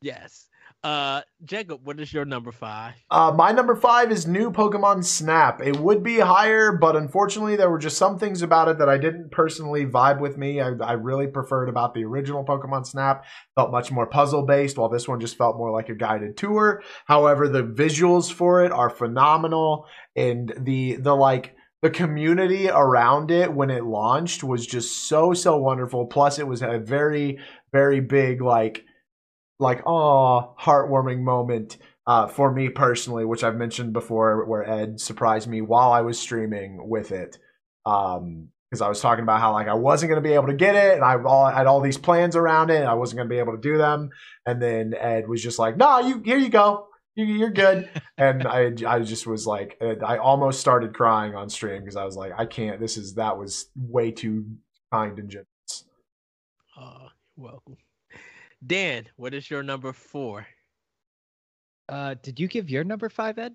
S2: Yes. Uh, Jacob, what is your number five?
S4: Uh, my number five is new Pokemon Snap. It would be higher, but unfortunately, there were just some things about it that I didn't personally vibe with me. I, I really preferred about the original Pokemon Snap. Felt much more puzzle based, while this one just felt more like a guided tour. However, the visuals for it are phenomenal, and the the like the community around it when it launched was just so so wonderful. Plus, it was a very very big like like oh heartwarming moment uh, for me personally, which I've mentioned before, where Ed surprised me while I was streaming with it. Um, because I was talking about how like I wasn't going to be able to get it, and I all, had all these plans around it, and I wasn't going to be able to do them. And then Ed was just like, "No, you here you go, you, you're good." [laughs] and I I just was like, I almost started crying on stream because I was like, I can't. This is that was way too kind and generous.
S2: Ah, you're welcome. Dan, what is your number four?
S3: Uh, did you give your number five, Ed?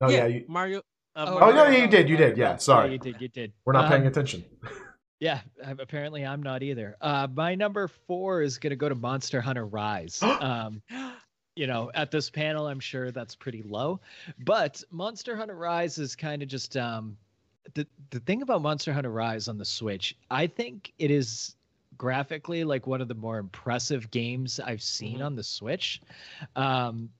S4: Oh yeah, you,
S2: Mario. Uh,
S3: Oh,
S4: oh
S2: Mario
S4: no,
S2: Golf.
S4: you did, you did. Yeah, sorry, Yeah,
S3: you did. You did.
S4: we're not paying
S3: Um,
S4: attention. [laughs]
S3: Yeah, uh, apparently I'm not either. Uh, my number four is gonna go to Monster Hunter Rise. [gasps] um, you know, at this panel, I'm sure that's pretty low. But Monster Hunter Rise is kind of just um, the the thing about Monster Hunter Rise on the Switch. I think it is graphically like one of the more impressive games I've seen
S2: Mhm.
S3: on the Switch. Um,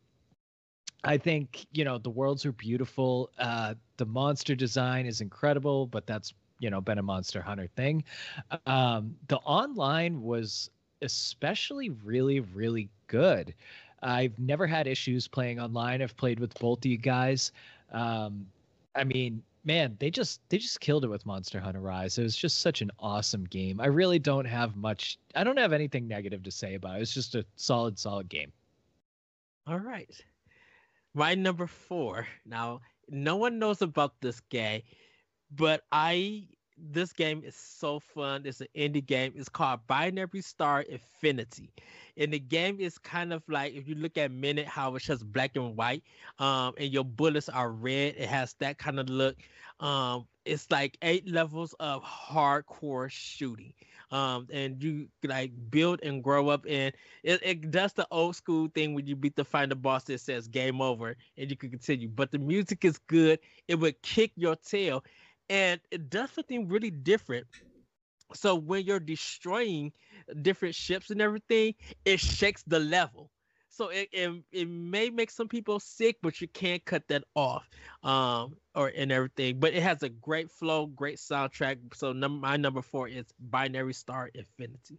S3: I think you know the worlds are beautiful. Uh, the monster design is incredible, but that's you know been a Monster Hunter thing. Um, the online was especially really really good. I've never had issues playing online. I've played with both of you guys. Um, I mean, man, they just they just killed it with Monster Hunter Rise. It was just such an awesome game. I really don't have much. I don't have anything negative to say about it. It's just a solid, solid game.
S2: All right. My number four. Now, no one knows about this guy, but I this game is so fun. It's an indie game. It's called Binary Star Infinity. And the game is kind of like if you look at Minit, how it's just black and white, um, and your bullets are red. It has that kind of look. Um, it's like eight levels of hardcore shooting. Um, and you like build and grow up and it, it does the old school thing when you beat the final boss that says game over and you can continue. But the music is good. It would kick your tail and it does something really different. So when you're destroying different ships and everything, it shakes the level. So it, it, it may make some people sick, but you can't cut that off. Um, or and everything. But it has a great flow, great soundtrack. So number my number four is Binary Star Infinity.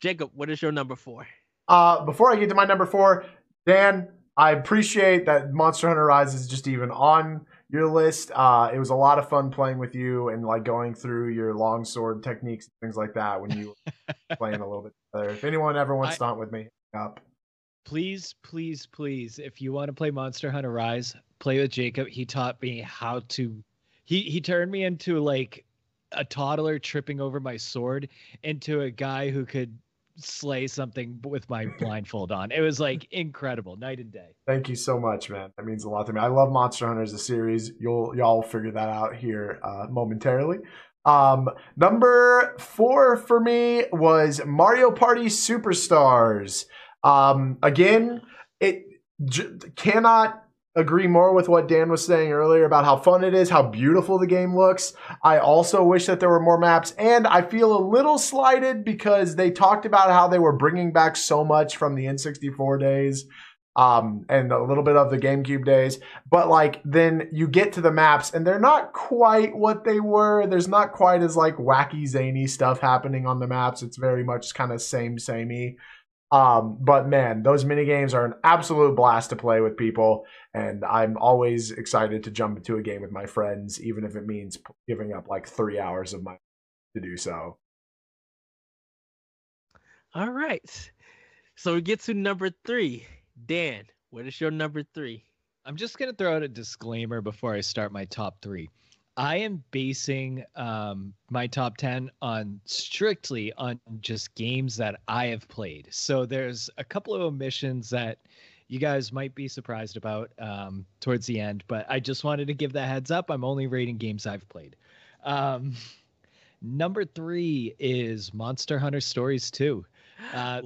S2: Jacob, what is your number four?
S4: Uh, before I get to my number four, Dan, I appreciate that Monster Hunter Rise is just even on your list. Uh, it was a lot of fun playing with you and like going through your longsword techniques and things like that when you were [laughs] playing a little bit together. If anyone ever wants
S3: I-
S4: to hunt with me, up.
S3: Please, please, please, if you want to play Monster Hunter Rise, play with Jacob. He taught me how to. He he turned me into like a toddler tripping over my sword into a guy who could slay something with my blindfold on. It was like incredible, night and day.
S4: Thank you so much, man. That means a lot to me. I love Monster Hunter as a series. You'll y'all figure that out here uh, momentarily. Um, number four for me was Mario Party Superstars. Um, again, it j- cannot agree more with what Dan was saying earlier about how fun it is, how beautiful the game looks. I also wish that there were more maps, and I feel a little slighted because they talked about how they were bringing back so much from the N64 days um, and a little bit of the GameCube days. But like then you get to the maps and they're not quite what they were. There's not quite as like wacky zany stuff happening on the maps. It's very much kind of same samey. Um, but man, those mini games are an absolute blast to play with people, and I'm always excited to jump into a game with my friends, even if it means giving up like three hours of my to do so.
S2: All right. So we get to number three. Dan, what is your number three?
S3: I'm just gonna throw out a disclaimer before I start my top three. I am basing um, my top ten on strictly on just games that I have played. So there's a couple of omissions that you guys might be surprised about um, towards the end, but I just wanted to give that heads up. I'm only rating games I've played. Um, [laughs] number three is Monster Hunter Stories 2. Uh,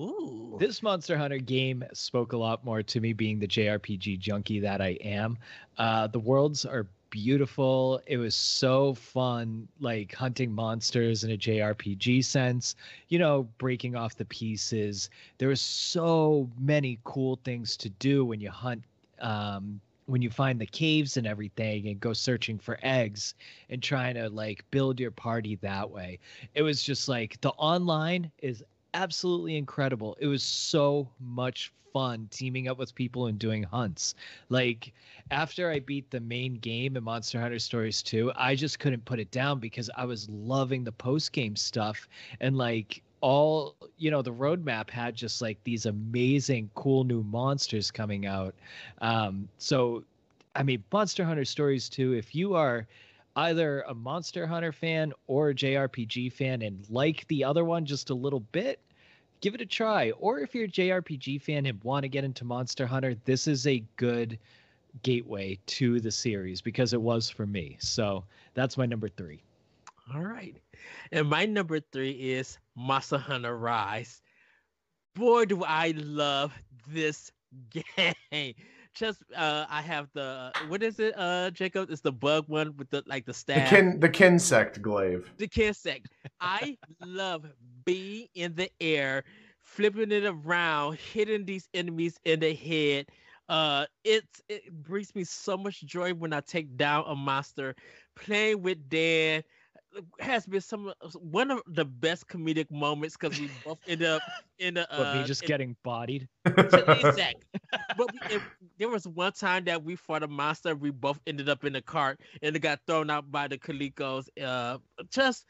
S3: this Monster Hunter game spoke a lot more to me, being the JRPG junkie that I am. Uh, the worlds are beautiful. It was so fun, like hunting monsters in a JRPG sense, you know, breaking off the pieces. There was so many cool things to do when you hunt. Um, when you find the caves and everything and go searching for eggs and trying to like build your party that way it was just like the online is absolutely incredible. It was so much fun teaming up with people and doing hunts. Like after I beat the main game in Monster Hunter Stories 2, I just couldn't put it down because I was loving the post game stuff and like all you know the roadmap had just like these amazing cool new monsters coming out um so i mean monster hunter stories 2 if you are either a Monster Hunter fan or a JRPG fan and like the other one just a little bit, give it a try. Or if you're a JRPG fan and want to get into Monster Hunter, this is a good gateway to the series because it was for me. So that's my number three.
S2: All right. And my number three is Monster Hunter Rise. Boy, do I love this [laughs] game. Just uh, I have the what is it, uh, Jacob? It's the bug one with the like the staff.
S4: The kin the kinsect glaive.
S2: The kinsect. I love being in the air, flipping it around, hitting these enemies in the head. Uh, it's it brings me so much joy when I take down a monster. Playing with Dan has been some one of the best comedic moments because we both end up in a.
S3: But me
S2: uh,
S3: just
S2: in-
S3: getting bodied. [laughs]
S2: exact. but we, it, there was one time that we fought a monster. We both ended up in the cart, and it got thrown out by the Palicos. Uh, just,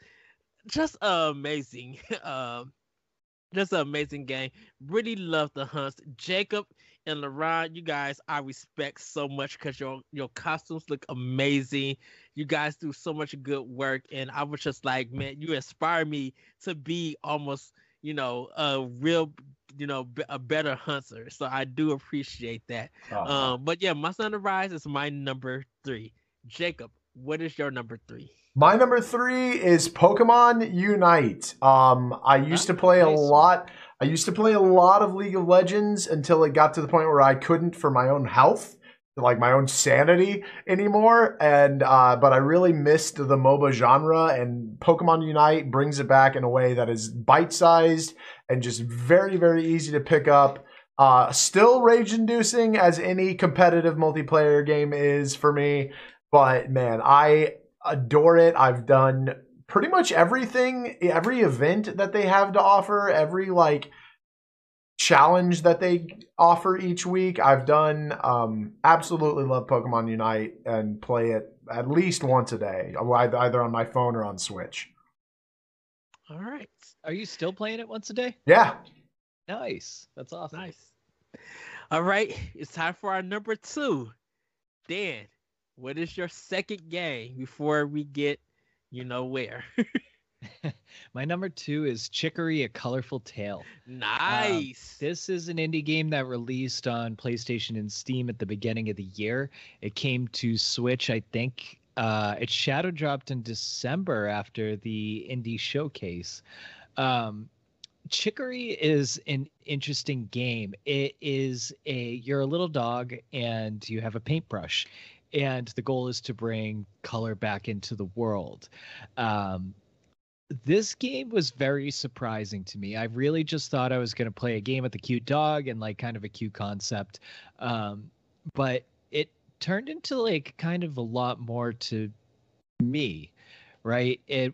S2: just amazing. Um, [laughs] just an amazing game. Really love the hunts. Jacob and Laron, you guys, I respect so much because your your costumes look amazing. You guys do so much good work, and I was just like, man, you inspire me to be almost, you know, a real, you know, b- a better hunter. So I do appreciate that.
S4: Uh,
S2: Um, but yeah, my son of rise is my number three. Jacob, what is your number three?
S4: My number three is Pokemon Unite. Um, I used to play a lot. I used to play a lot of League of Legends until it got to the point where I couldn't, for my own health, like my own sanity anymore. And uh, but I really missed the MOBA genre, and Pokemon Unite brings it back in a way that is bite-sized and just very, very easy to pick up. Uh, still rage-inducing as any competitive multiplayer game is for me. But man, I adore it. I've done pretty much everything, every event that they have to offer, every like challenge that they offer each week. I've done. Um, absolutely love Pokemon Unite and play it at least once a day, either either on my phone or on Switch.
S2: All right,
S3: Are you still playing it once a day?
S4: Yeah,
S3: Nice. That's awesome.
S2: nice. All right, it's time for our number two. Dan, what is your second game before we get, you know, where? [laughs] [laughs]
S3: My number two is Chicory: A Colorful Tale.
S2: nice.
S3: This is an indie game that released on PlayStation and Steam at the beginning of the year. It came to Switch, I think. Uh, it shadow dropped in December after the indie showcase. Um, Chicory is an interesting game. It is a you're a little dog and you have a paintbrush, and the goal is to bring color back into the world. Um, this game was very surprising to me. I really just thought I was going to play a game with a cute dog and like kind of a cute concept. Um, but it turned into like kind of a lot more to me, right? It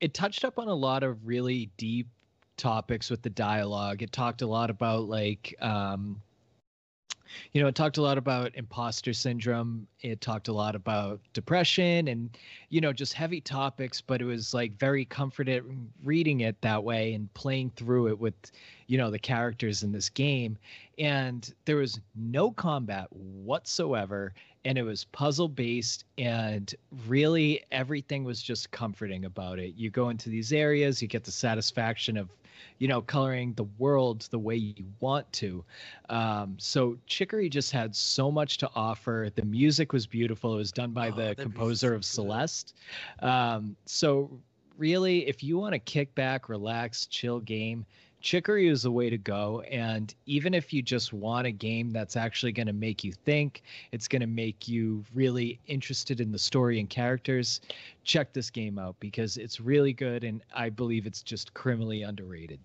S3: it touched up on a lot of really deep topics with the dialogue. It talked a lot about like um you know, it talked a lot about imposter syndrome. It talked a lot about depression and, you know, just heavy topics, but it was like very comforting reading it that way and playing through it with, you know, the characters in this game. And there was no combat whatsoever. And it was puzzle based. And really, everything was just comforting about it. You go into these areas, you get the satisfaction of, you know, coloring the world the way you want to. Um, so Chicory just had so much to offer. The music was beautiful. It was done by
S2: Oh,
S3: the composer of
S2: so good.
S3: Celeste. Um, so really, if you want to kick back, relax, chill game, Chicory is the way to go. And even if you just want a game that's actually going to make you think, it's going to make you really interested in the story and characters, check this game out because it's really good. And I believe it's just criminally underrated.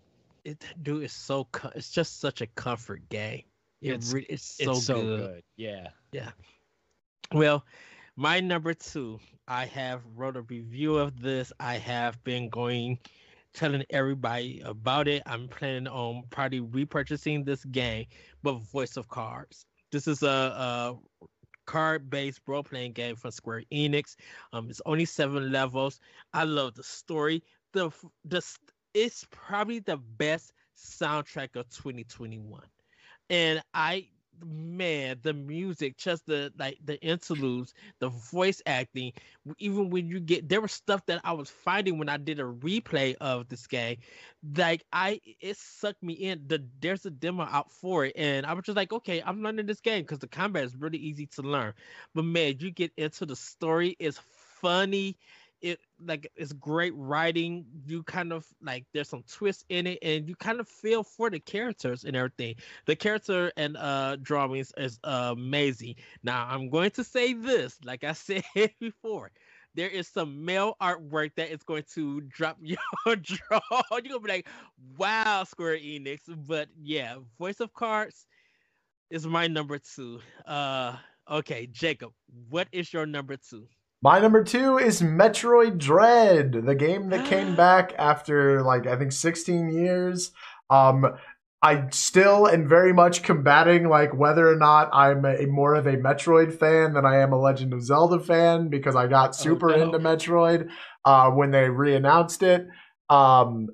S2: it, dude, it's so it's just such a comfort game. It
S3: It's-
S2: re- it's so,
S3: it's so
S2: good.
S3: good. Yeah.
S2: Well, my number two, I have wrote a review of this. I have been going, telling everybody about it. I'm planning on probably repurchasing this game, but Voice of Cards. This is a, a card-based role-playing game from Square Enix. Um, it's only seven levels. I love the story. The the it's probably the best soundtrack of 2021, and I man, the music, just the like the interludes, the voice acting, even when you get there was stuff that I was finding when I did a replay of this game, like I it sucked me in. The there's a demo out for it, and I was just like, okay, I'm learning this game because the combat is really easy to learn. But man, you get into the story, it's funny. It like it's great writing. You kind of like there's some twists in it, and you kind of feel for the characters and everything. The character and uh drawings is amazing. Now I'm going to say this, like I [laughs] said before, there is some male artwork that is going to drop [laughs] your jaw. You're gonna be like, wow, Square Enix. But yeah, Voice of Cards is my number two. Uh okay, Jacob, what is your number two?
S4: My number two is Metroid Dread, the game that came [gasps] back after like I think 16 years. Um, I still am very much combating like whether or not I'm a, more of a Metroid fan than I am a Legend of Zelda fan because I got super
S2: Oh, no.
S4: into Metroid uh, when they re-announced it. Um,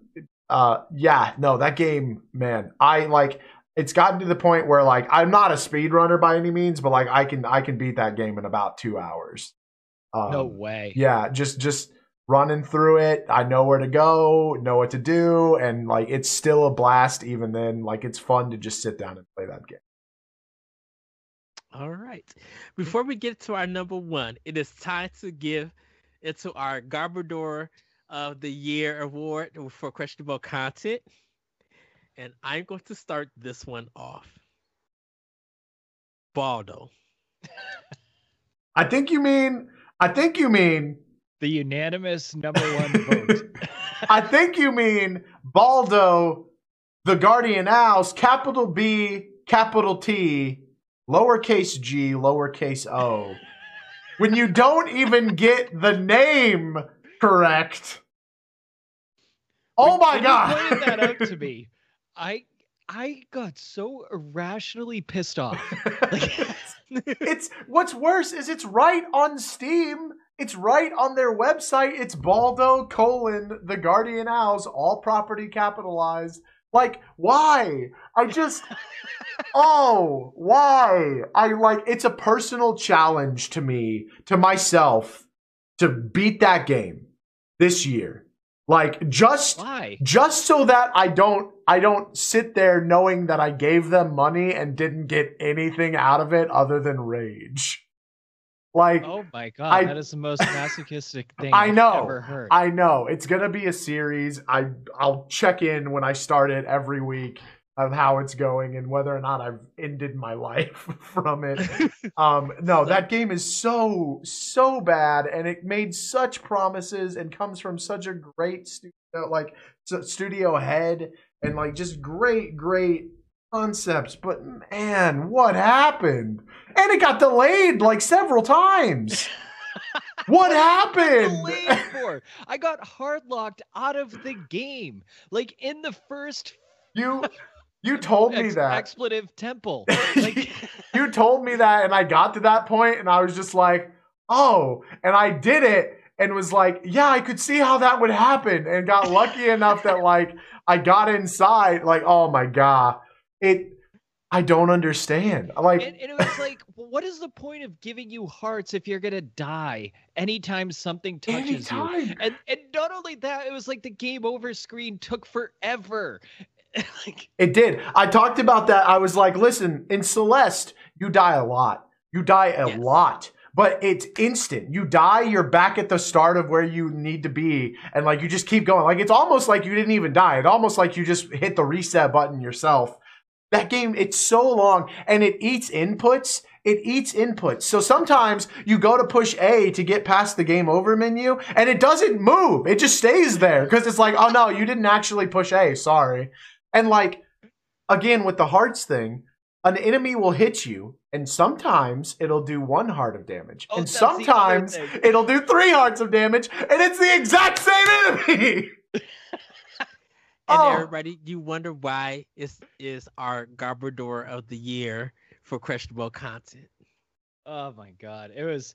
S4: uh, yeah, no, that game, man, I like. It's gotten to the point where like I'm not a speedrunner by any means, but like I can I can beat that game in about two hours. Um,
S3: no way.
S4: yeah just just running through it i know where to go know what to do and like it's still a blast even then like it's fun to just sit down and play that game
S2: All right. Before we get to our number one, it is time to give it to our Garbodor of the Year award for questionable content. And I'm going to start this one off. Baldo.
S4: i think you mean i think you mean
S3: The unanimous number one vote. [laughs]
S4: i think you mean baldo the guardian owls capital b capital t lowercase g lowercase o when you don't even get the name correct oh
S3: When-
S4: my
S3: when
S4: god
S3: You pointed that out to me. [laughs] I I got so irrationally pissed off. [laughs] Like,
S4: it's what's worse is it's right on Steam. It's right on their website. It's Baldo colon the Guardian Owls, all property capitalized. Like, why? I just [laughs] oh, why? I like it's a personal challenge to me, to myself, to beat that game this year. Like just
S3: why?
S4: just so that I don't I don't sit there knowing that I gave them money and didn't get anything out of it other than rage. Like
S3: Oh my god,
S4: I-
S3: that is the most masochistic [laughs] thing
S4: I know, I've
S3: ever heard.
S4: I know it's gonna be a series. I I'll check in when I start it every week of how it's going and whether or not I've ended my [laughs] life from it. [laughs] Um, no, that game is so so bad, and it made such promises and comes from such a great studio, like studio head, and like just great great concepts. But man, what happened? And it got delayed like several times. [laughs] what happened?
S3: For. I got hard locked out of the game. Like in the first
S4: You you told me
S3: ex-
S4: that.
S3: expletive temple. [laughs] Like [laughs]
S4: you told me that and I got to that point and I was just like, "Oh." And I did it and was like, "Yeah, I could see how that would happen." And got lucky enough that like I got inside like, "Oh my god." It I don't understand. Like
S3: and, and it was like, what is the point of giving you hearts if you're gonna die anytime something touches you? And and not only that, it was like the game over screen took forever. [laughs] like
S4: It did. I talked about that. I was like, "Listen, in Celeste, you die a lot. You die a
S2: Yes.
S4: lot." But it's instant. You die, you're back at the start of where you need to be, and like you just keep going. Like it's almost like you didn't even die. It's almost like you just hit the reset button yourself. That game, it's so long and it eats inputs. It eats inputs. So sometimes you go to push A to get past the game over menu and it doesn't move. It just stays there because it's like, oh no, you didn't actually push A. Sorry. And like, again, with the hearts thing, an enemy will hit you and sometimes it'll do one heart of damage.
S3: Oh,
S4: and
S3: that's the other
S4: sometimes it'll do three hearts of damage and it's the exact same enemy. [laughs]
S2: And
S4: Oh.
S2: everybody, you wonder why is is our Garbodor of the Year for questionable content.
S3: Oh my god, it was.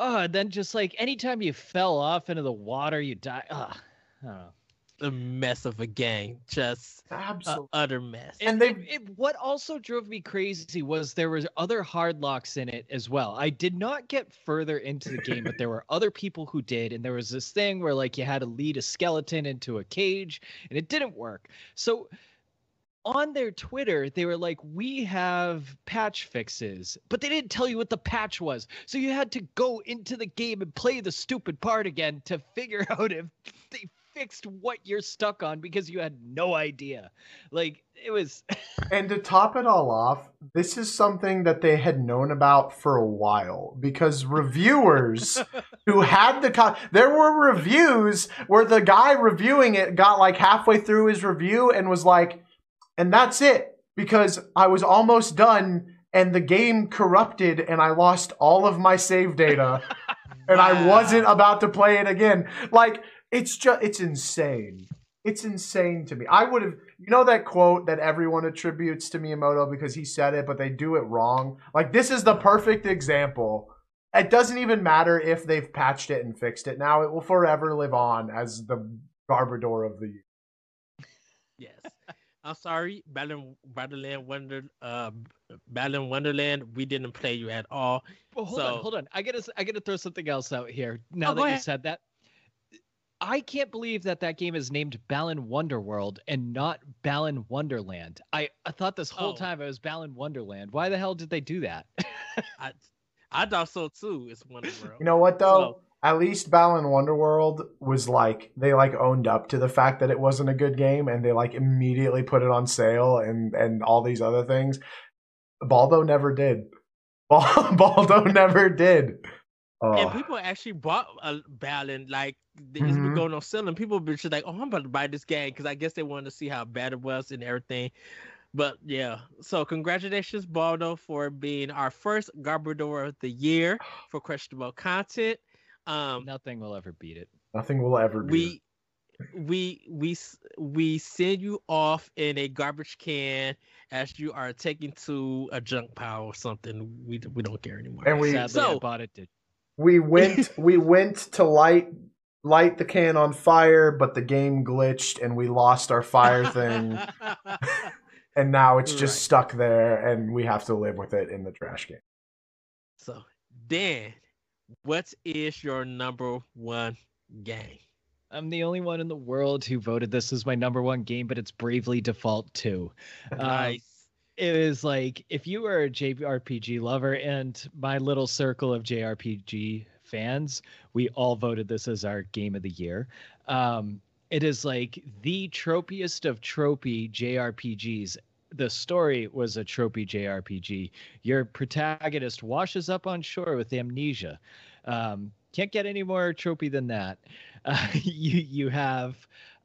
S3: Oh, and then just like anytime you fell off into the water, you die. Ugh, I don't know.
S2: A mess of a game, just a
S4: Absolutely.
S2: utter mess.
S4: And
S3: And
S4: they-
S3: it, it, what also drove me crazy was there was other hard locks in it as well. I did not get further into the game, but there were other people who did, and there was this thing where like you had to lead a skeleton into a cage, and it didn't work. So on their Twitter, they were like, "We have patch fixes," but they didn't tell you what the patch was. So you had to go into the game and play the stupid part again to figure [laughs] out if they fixed what you're stuck on because you had no idea. Like it was. [laughs]
S4: and to top it all off, this is something that they had known about for a while because reviewers [laughs] who had the con- there were reviews where the guy reviewing it got like halfway through his review and was like and that's it because I was almost done and the game corrupted and I lost all of my save data [laughs] and I wasn't about to play it again. Like it's just it's insane. It's insane to me. I would have you know that quote that everyone attributes to Miyamoto because he said it but they do it wrong. Like this is the perfect example. It doesn't even matter if they've patched it and fixed it. Now it will forever live on as the Garbodor of the year.
S2: Yes. I'm sorry, Battle Battleland Wonder uh Battle Wonderland, we didn't play you at all.
S3: Well, hold
S2: So-
S3: on, hold on. I gotta, I gotta throw something else out here. Now
S2: Oh,
S3: that you
S2: ahead.
S3: said that, I can't believe that that game is named Balan Wonderworld and not Balan Wonderland. I, I thought this whole
S2: Oh.
S3: time it was Balan Wonderland. Why the hell did they do that? [laughs]
S2: I I thought so too. It's Wonder World.
S4: You know what though?
S2: So-
S4: At least Balan Wonderworld was like they like owned up to the fact that it wasn't a good game and they like immediately put it on sale and and all these other things. Baldo never did. [laughs] Bal- Baldo never did. Oh.
S2: and people actually bought a Balan like they just
S4: Mhm.
S2: been going on selling. People been just like, oh, I'm about to buy this game because I guess they wanted to see how bad it was and everything. But yeah, so congratulations, Baldo, for being our first Garbodor of the year [gasps] for questionable content. Um,
S3: Nothing will ever beat it.
S4: Nothing will ever be.
S2: we we we we send you off in a garbage can as you are taken to a junk pile or something. We we don't care anymore.
S4: And we-
S3: Sadly, I
S2: So-
S3: bought it. To,
S4: we went [laughs] we went to light light the can on fire, but the game glitched and we lost our fire thing. [laughs] and now it's just
S2: Right.
S4: stuck there and we have to live with it in the trash can.
S2: so Dan, what is your number one game?
S3: I'm the only one in the world who voted this as my number one game, but it's Bravely Default 2. [laughs] Um,
S2: Nice.
S3: It is like if you are a JRPG lover and my little circle of JRPG fans, we all voted this as our game of the year. Um, it is like the tropiest of tropey JRPGs. The story was a tropey JRPG. Your protagonist washes up on shore with amnesia. Um, can't get any more tropey than that. Uh, [laughs] you you have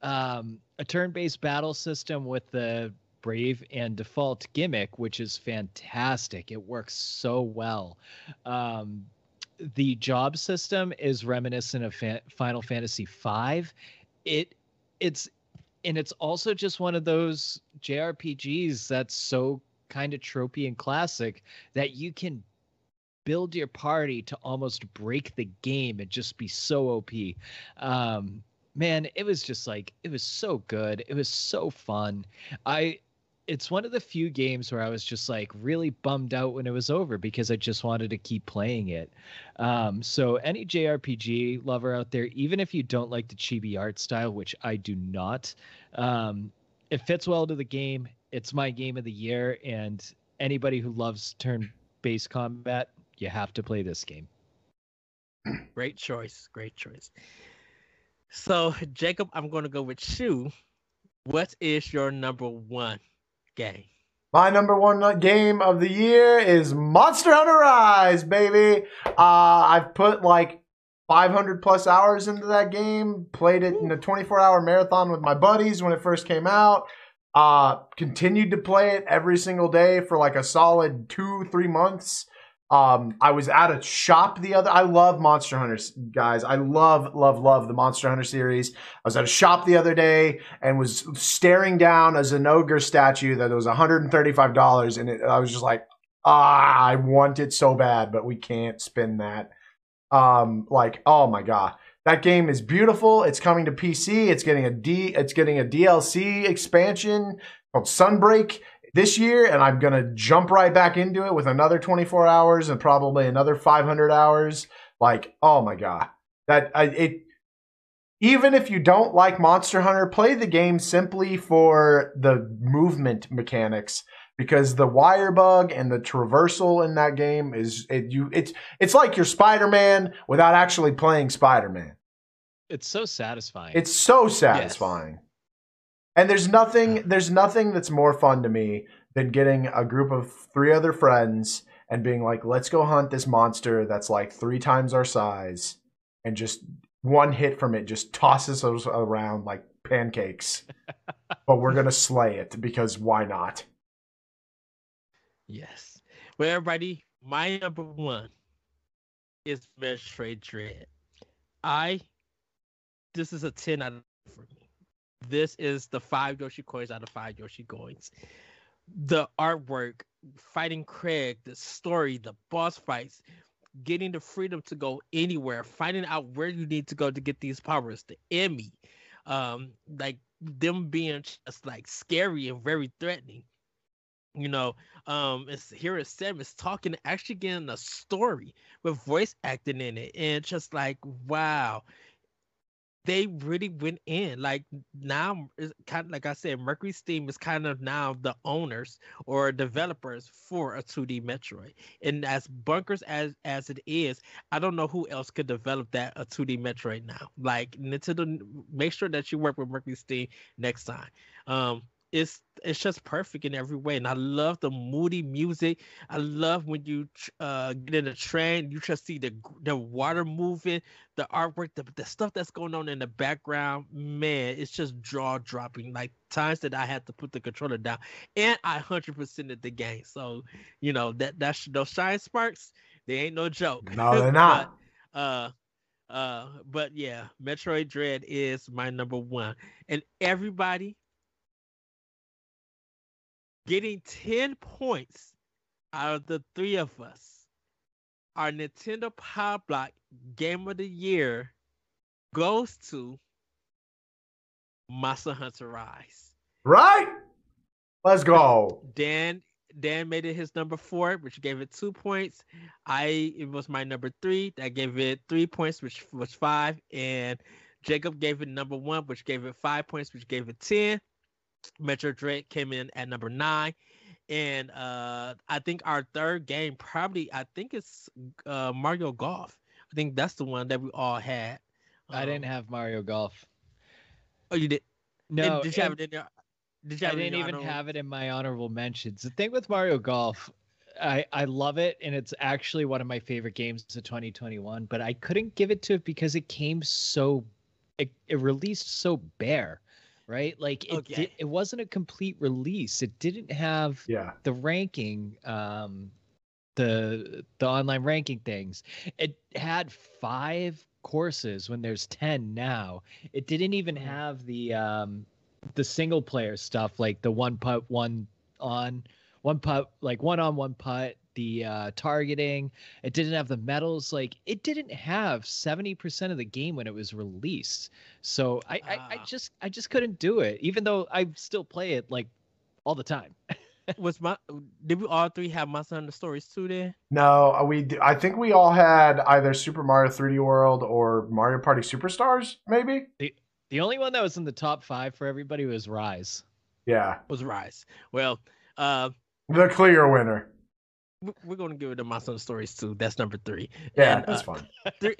S3: um, a turn-based battle system with the brave and default gimmick, which is fantastic. It works so well. Um, the job system is reminiscent of Final Fantasy V. It it's and it's also just one of those JRPGs that's so kind of tropey and classic that you can build your party to almost break the game and just be so OP. Um, man, it was just like it was so good. It was so fun. I it's one of the few games where I was just like really bummed out when it was over because I just wanted to keep playing it. Um, so any JRPG lover out there, even if you don't like the chibi art style, which I do not, um, it fits well to the game. It's my game of the year, and anybody who loves turn-based combat, you have to play this game.
S2: Great choice. Great choice. So Jacob, I'm gonna go with you. What is your number one game?
S4: My number one game of the year is Monster Hunter Rise, baby. Uh, I've put like 500 plus hours into that game. Played it in a 24 hour marathon with my buddies when it first came out. Uh, continued to play it every single day for like a solid two, three months. Um, I was at a shop the other. I love Monster Hunters, guys. I love, love, love the Monster Hunter series. I was at a shop the other day and was staring down a Zinogre statue that was $135, and it, I was just like, ah, I want it so bad, but we can't spend that. Um, like, oh my god, that game is beautiful. It's coming to PC. It's getting a D. It's getting a DLC expansion called Sunbreak this year, and I'm gonna jump right back into it with another 24 hours and probably another 500 hours. Like, oh my god, that I, it even if you don't like Monster Hunter, play the game simply for the movement mechanics because the wire bug and the traversal in that game is it, you it's it's like you're Spider-Man without actually playing Spider-Man.
S3: It's so satisfying.
S4: It's so satisfying. And there's nothing there's nothing that's more fun to me than getting a group of three other friends and being like, let's go hunt this monster that's like three times our size and just one hit from it just tosses us around like pancakes. [laughs] but we're gonna slay it because why not?
S2: Yes. Well, everybody, my number one is Metroid Dread. I this is a 10 out of for me. This is the five Yoshi coins out of five Yoshi coins. The artwork, fighting Kraid, the story, the boss fights, getting the freedom to go anywhere, finding out where you need to go to get these powers, the E.M.M.I., um, like them being just like scary and very threatening. You know, um, it's here at seven, it's talking, actually getting a story with voice acting in it, and just like wow, they really went in. Like now, kind of like I said, MercurySteam is kind of now the owners or developers for a 2D Metroid. And as bunkers as as it is, I don't know who else could develop that a 2D Metroid now. Like Nintendo, make sure that you work with MercurySteam next time. Um, it's it's just perfect in every way and i love the moody music. I love when you uh get in a train you just see the the water moving the artwork the, the stuff that's going on in the background. Man it's just jaw dropping like times that i had to put the controller down and i 100% of the game. So you know that that's those shine sparks. They ain't no joke.
S4: No they're [laughs] not.
S2: But, uh uh but yeah metroid dread is my number one. And everybody getting 10 points out of the three of us. Our Nintendo Power Block Game of the Year goes to Monster Hunter Rise.
S4: Right? Let's go.
S2: Dan Dan made it his number four, which gave it two points. I it was my number three, that gave it three points, which was five, and Jacob gave it number one, which gave it five points, which gave it ten. Metroid Dread came in at number nine. And uh, I think our third game probably I think it's uh, Mario Golf. I think that's the one that we all had.
S3: Um, I didn't um, have Mario Golf.
S2: Oh, you did?
S3: No.
S2: Did, did you have it in your?
S3: Did you I didn't even honorable? have it in my honorable mentions. The thing with Mario Golf, I I love it, and it's actually one of my favorite games of 2021. But I couldn't give it to it because it came so, it, it released so bare right? Like it okay. did, it wasn't a complete release. It didn't have
S4: yeah.
S3: the ranking um the the online ranking things. It had 5 courses when there's 10 now. It didn't even have the um the single player stuff like the one putt one on one putt like one on one putt the uh, targeting. It didn't have the medals. Like it didn't have seventy percent of the game when it was released. So I, uh, I, I, ah. just I just couldn't do it, even though I still play it like all the time. [laughs]
S2: was my did we all three have Monster Hunter stories too? There?
S4: No, uh, we I think we all had either Super Mario 3D World or Mario Party Superstars, maybe.
S3: The the only one that was in the top five for everybody was Rise.
S4: Yeah,
S2: was Rise. Well, uh,
S4: the clear winner
S2: we're gonna give it to my son stories too. That's number three.
S4: Yeah, and, that's uh, fun. [laughs]
S2: Three,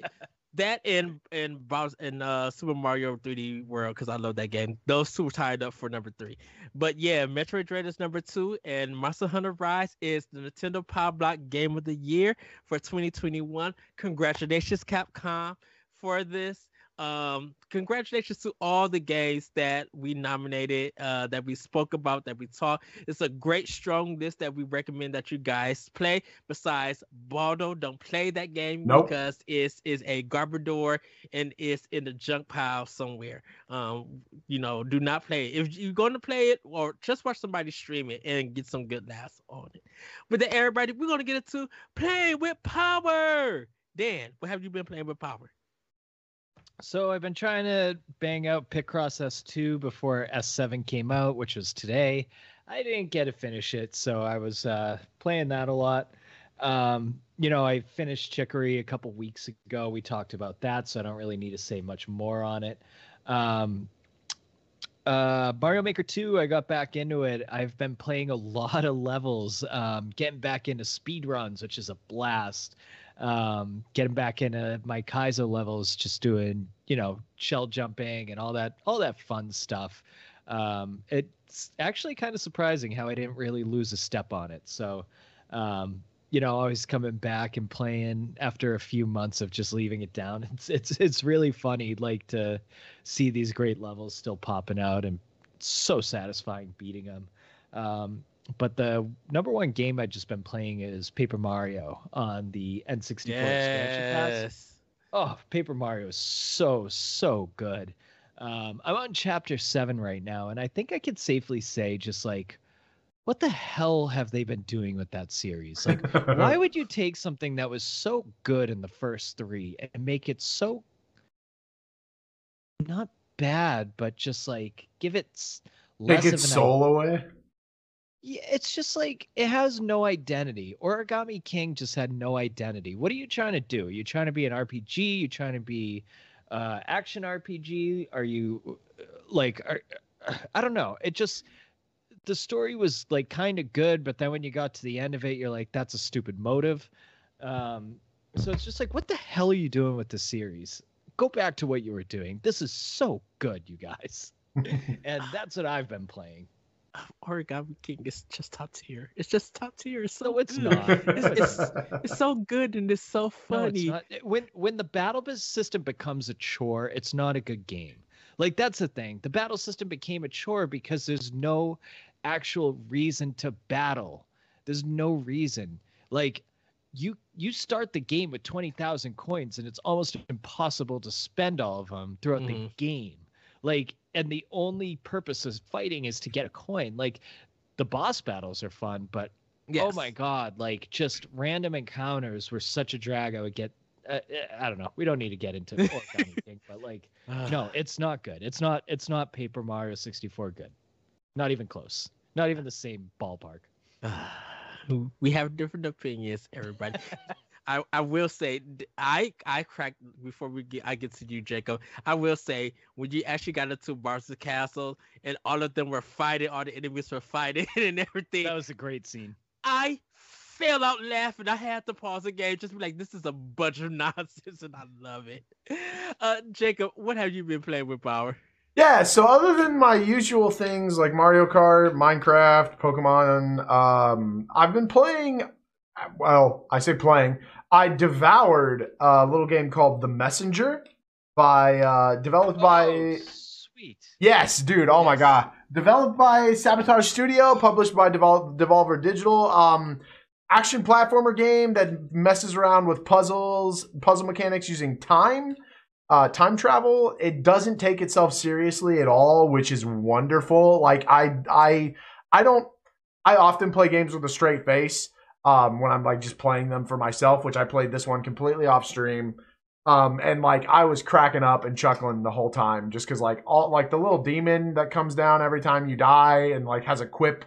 S2: that and and Bowser and uh Super Mario 3D World because I love that game. Those two tied up for number three. But yeah, Metroid Dread is number two, and Monster Hunter Rise is the Nintendo Power Block Game of the Year for 2021. Congratulations, Capcom, for this. Um, congratulations to all the games that we nominated, uh, that we spoke about, that we talked. It's a great, strong list that we recommend that you guys play. Besides Baldo, don't play that game
S4: nope.
S2: because it's is a Garbodor and it's in the junk pile somewhere. Um, you know, do not play it. If you're going to play it, or just watch somebody stream it and get some good laughs on it. But then everybody, we're gonna get into playing with power. Dan, what have you been playing with power?
S3: So I've been trying to bang out Picross S2 before S7 came out, which was today. I didn't get to finish it, so I was uh, playing that a lot. Um, you know, I finished Chicory a couple weeks ago. We talked about that, so I don't really need to say much more on it. Um, uh, Mario Maker 2, I got back into it. I've been playing a [laughs] lot of levels, um, getting back into speed runs, which is a blast. Um, getting back into my Kaizo levels, just doing, you know, shell jumping and all that, all that fun stuff. Um, it's actually kind of surprising how I didn't really lose a step on it. So, um, you know, always coming back and playing after a few months of just leaving it down. [laughs] It's it's it's really funny, like to see these great levels still popping out and so satisfying beating them. Um, but the number one game I've just been playing is Paper Mario on the N64 expansion pass. Oh, Paper Mario is so so good. Um, I'm on chapter seven right now, and I think I could safely say just like what the hell have they been doing with that series? Like, why [laughs] would you take something that was so good in the first three and make it so not bad, but just like give it
S4: less Take its of an soul away?
S3: Yeah, it's just like it has no identity. Origami King just had no identity. What are you trying to do? Are you trying to be an RPG? Are you trying to be uh action RPG? Are you uh, like are, [sighs] I don't know. It just the story was like kind of good, but then when you got to the end of it, you're like, that's a stupid motive. Um, so it's just like, what the hell are you doing with the series? Go back to what you were doing. This is so good, you guys. [laughs] and that's what I've been playing.
S2: Origami King is just top tier. It's just top tier. It's so
S3: no, it's
S2: good.
S3: not.
S2: it's, it's, it's, so good and it's so funny.
S3: No, it's when when the battle system becomes a chore, it's not a good game. Like that's the thing. The battle system became a chore because there's no actual reason to battle. There's no reason. Like you you start the game with 20,000 coins and it's almost impossible to spend all of them throughout mm. the mm-hmm. game. Like and the only purpose of fighting is to get a coin. Like the boss battles are fun, but yes. oh my god, like just random encounters were such a drag. I would get uh, uh I don't know. We don't need to get into [laughs] anything, but like, no, it's not good. It's not. It's not Paper Mario 64 good. Not even close. Not even the same ballpark. [sighs]
S2: we have different opinions, everybody. [laughs] I, I will say I I cracked before we get I get to you, Jacob. I will say when you actually got into Barca's castle and all of them were fighting, all the enemies were fighting [laughs] and everything.
S3: That was a great scene.
S2: I fell out laughing. I had to pause the game just be like, this is a bunch of [laughs] nonsense, and I love it. Uh, Jacob, what have you been playing with Power?
S4: Yeah, so other than my usual things like Mario Kart, Minecraft, Pokemon, um, I've been playing. Well, I say playing. I devoured a little game called The Messenger, by uh, developed oh, by.
S3: Sweet.
S4: Yes, dude. Oh yes. my god. Developed by Sabotage Studio, published by Devol- Devolver Digital. Um, action platformer game that messes around with puzzles, puzzle mechanics using time uh, time travel it doesn't take itself seriously at all which is wonderful like i i i don't i often play games with a straight face um, when i'm like just playing them for myself which i played this one completely off stream. Um, and like i was cracking up and chuckling the whole time just because like all like the little demon that comes down every time you die and like has a quip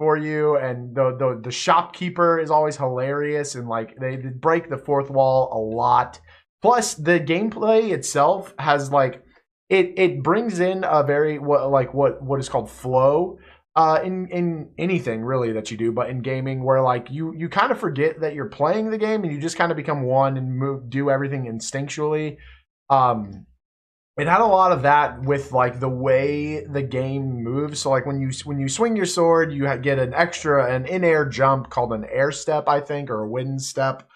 S4: for you and the the, the shopkeeper is always hilarious and like they, they break the fourth wall a lot. Plus, the gameplay itself has like it it brings in a very what like what what is called flow uh, in in anything really that you do, but in gaming where like you you kind of forget that you're playing the game and you just kind of become one and move do everything instinctually. Um, it had a lot of that with like the way the game moves. So like when you when you swing your sword, you get an extra an in air jump called an air step, I think, or a wind step.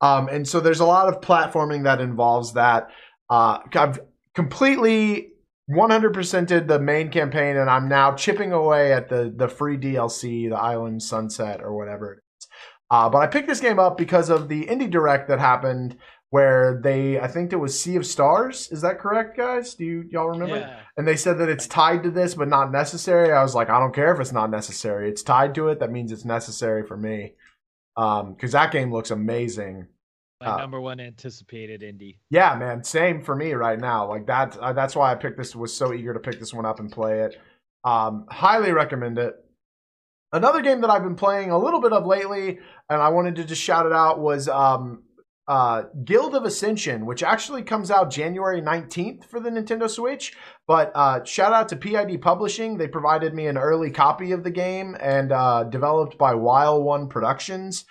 S4: Um, and so there's a lot of platforming that involves that. Uh, I've completely 100%ed the main campaign, and I'm now chipping away at the the free DLC, the Island Sunset or whatever it is. Uh, but I picked this game up because of the indie direct that happened where they I think it was Sea of Stars. Is that correct, guys? Do you y'all remember? Yeah. And they said that it's tied to this but not necessary. I was like, I don't care if it's not necessary. It's tied to it. That means it's necessary for me. Um, because that game looks amazing.
S3: My uh, number one anticipated indie.
S4: Yeah, man. Same for me right now. Like that. Uh, that's why I picked this. Was so eager to pick this one up and play it. Um, highly recommend it. another game that I've been playing a little bit of lately, and I wanted to just shout it out was um, uh, Guild of Ascension, which actually comes out January 19th for the Nintendo Switch. But uh, shout out to PID Publishing. They provided me an early copy of the game and uh, developed by WhileOne Productions.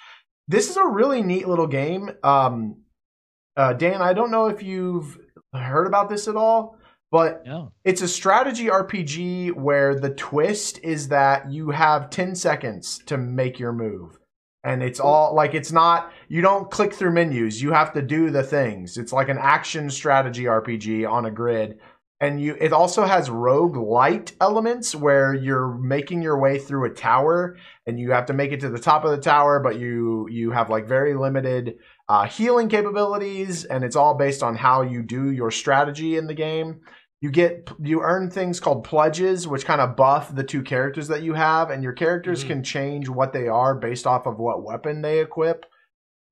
S4: This is a really neat little game. Um, uh, Dan, I don't know if you've heard about this at all, but
S3: No.
S4: it's a strategy RPG where the twist is that you have 10 seconds to make your move. And it's all like it's not you don't click through menus, you have to do the things. It's like an action strategy RPG on a grid. And you it also has rogue light elements where you're making your way through a tower and you have to make it to the top of the tower, but you you have like very limited uh, healing capabilities, and it's all based on how you do your strategy in the game you get you earn things called pledges which kind of buff the two characters that you have and your characters
S2: Mhm.
S4: can change what they are based off of what weapon they equip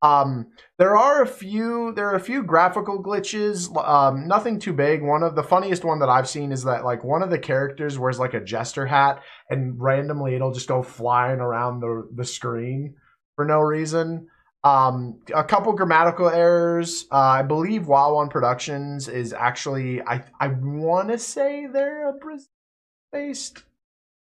S4: um there are a few there are a few graphical glitches um nothing too big one of the funniest one that i've seen is that like one of the characters wears like a jester hat and randomly it'll just go flying around the the screen for no reason um, a couple grammatical errors. Uh, I believe WhileOne Productions is actually I I want to say they're a Brazil based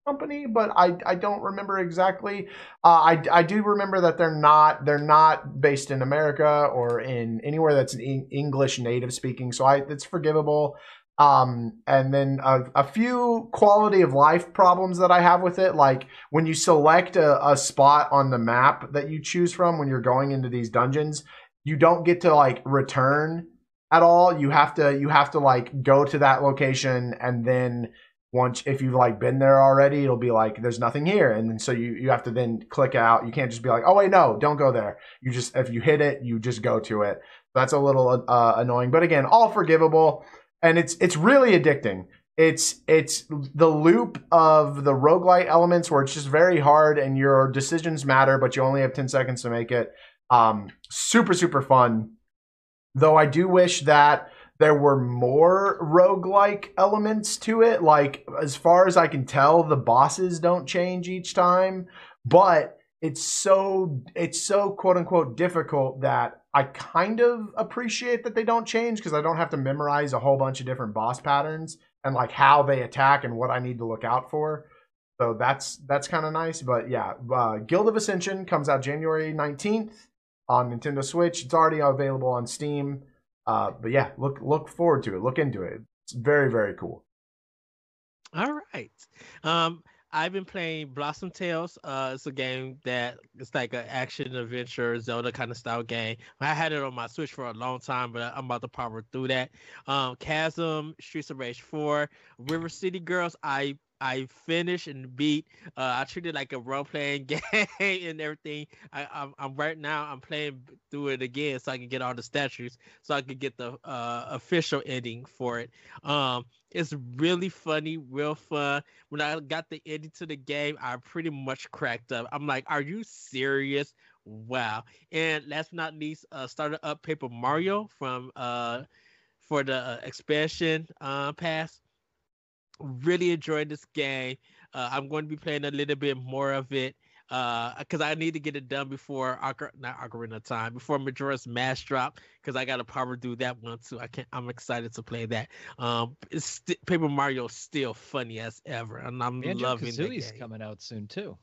S4: company, but I I don't remember exactly. Uh, I I do remember that they're not they're not based in America or in anywhere that's in English native speaking, so I it's forgivable. Um, and then a, a few quality of life problems that I have with it, like when you select a, a spot on the map that you choose from when you're going into these dungeons, you don't get to like return at all. You have to you have to like go to that location and then once if you've like been there already, it'll be like there's nothing here, and then so you you have to then click out. You can't just be like, oh wait, no, don't go there. You just if you hit it, you just go to it. That's a little uh, annoying, but again, all forgivable, and it's it's really addicting. It's it's the loop of the roguelite elements where it's just very hard and your decisions matter, but you only have 10 seconds to make it. Um, super, super fun. Though I do wish that there were more roguelike elements to it. Like, as far as I can tell, the bosses don't change each time, but it's so it's so quote unquote difficult that I kind of appreciate that they don't change because I don't have to memorize a whole bunch of different boss patterns and like how they attack and what I need to look out for. So that's that's kind of nice. But yeah, uh, Guild of Ascension comes out January nineteenth on Nintendo Switch. It's already available on Steam. Uh, but yeah, look look forward to it. Look into it. It's very very cool.
S2: All right. Um, I've been playing Blossom Tales. Uh, it's a game that it's like an action adventure Zelda kind of style game. I had it on my Switch for a long time, but I'm about to power through that. Um, Chasm, Streets of Rage 4, River City Girls. I I finished and beat. Uh, I treat it like a role playing [laughs] game and everything. I, I'm, I'm right now. I'm playing through it again so I can get all the statues, so I can get the uh, official ending for it. Um, it's really funny, real fun. When I got the ending to the game, I pretty much cracked up. I'm like, "Are you serious?" Wow! And last but not least, uh, started up Paper Mario from uh for the uh, expansion uh pass really enjoyed this game. Uh, I'm going to be playing a little bit more of it because I need to get it done before Ocar- not Ocarina of Time before Majora's Mask drop because I got to power do that one too. I can't. I'm excited to play that. Um, st- Paper Mario is still funny as ever, and I'm
S3: Banjo
S2: loving the
S3: Kazooie's coming out soon too.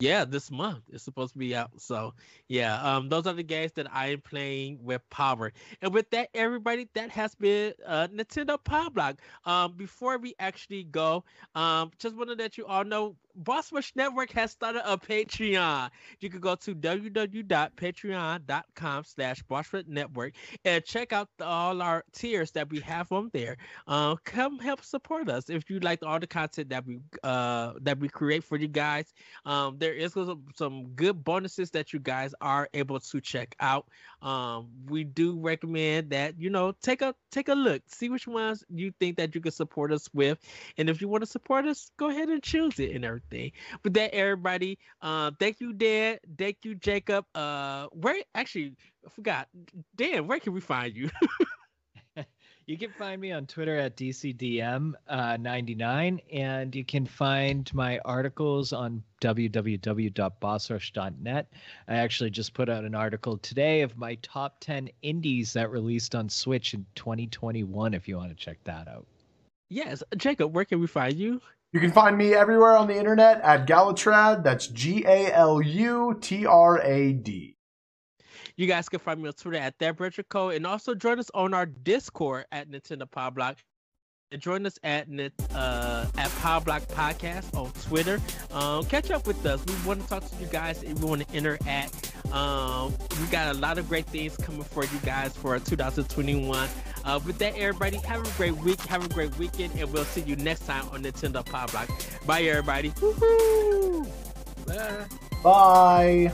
S2: Yeah, this month it's supposed to be out. So yeah, um, those are the games that I am playing with Power. And with that, everybody, that has been uh Nintendo Power Block. Um, before we actually go, um, just want to let you all know, Boss Rush Network has started a Patreon. You can go to www.patreon.com slash Network and check out the, all our tiers that we have on there. Um, come help support us if you like all the content that we uh that we create for you guys. Um, there is some, some good bonuses that you guys are able to check out. Um, we do recommend that you know take a take a look, see which ones you think that you can support us with, and if you want to support us, go ahead and choose it and everything. With that, everybody, uh, thank you, Dan. Thank you, Jacob. Uh, where actually I forgot, Dan, where can we find you? [laughs] [laughs]
S3: You can find me on Twitter at DCDM99, uh, and you can find my articles on www.bossrush.net. I actually just put out an article today of my top 10 indies that released on Switch in 2021, if you want to check that out.
S2: Yes. Jacob, where can we find you?
S4: You can find me everywhere on the internet at Galutrad. That's G A L U T R A D.
S2: You guys can find me on Twitter at that Code and also join us on our Discord at Nintendo Power Block. And join us at uh, at Power Block Podcast on Twitter. Um, catch up with us. We want to talk to you guys and we want to interact. Um, we got a lot of great things coming for you guys for 2021. Uh, with that, everybody, have a great week, have a great weekend, and we'll see you next time on Nintendo Power Block. Bye, everybody. Woo-hoo!
S4: Bye. Bye.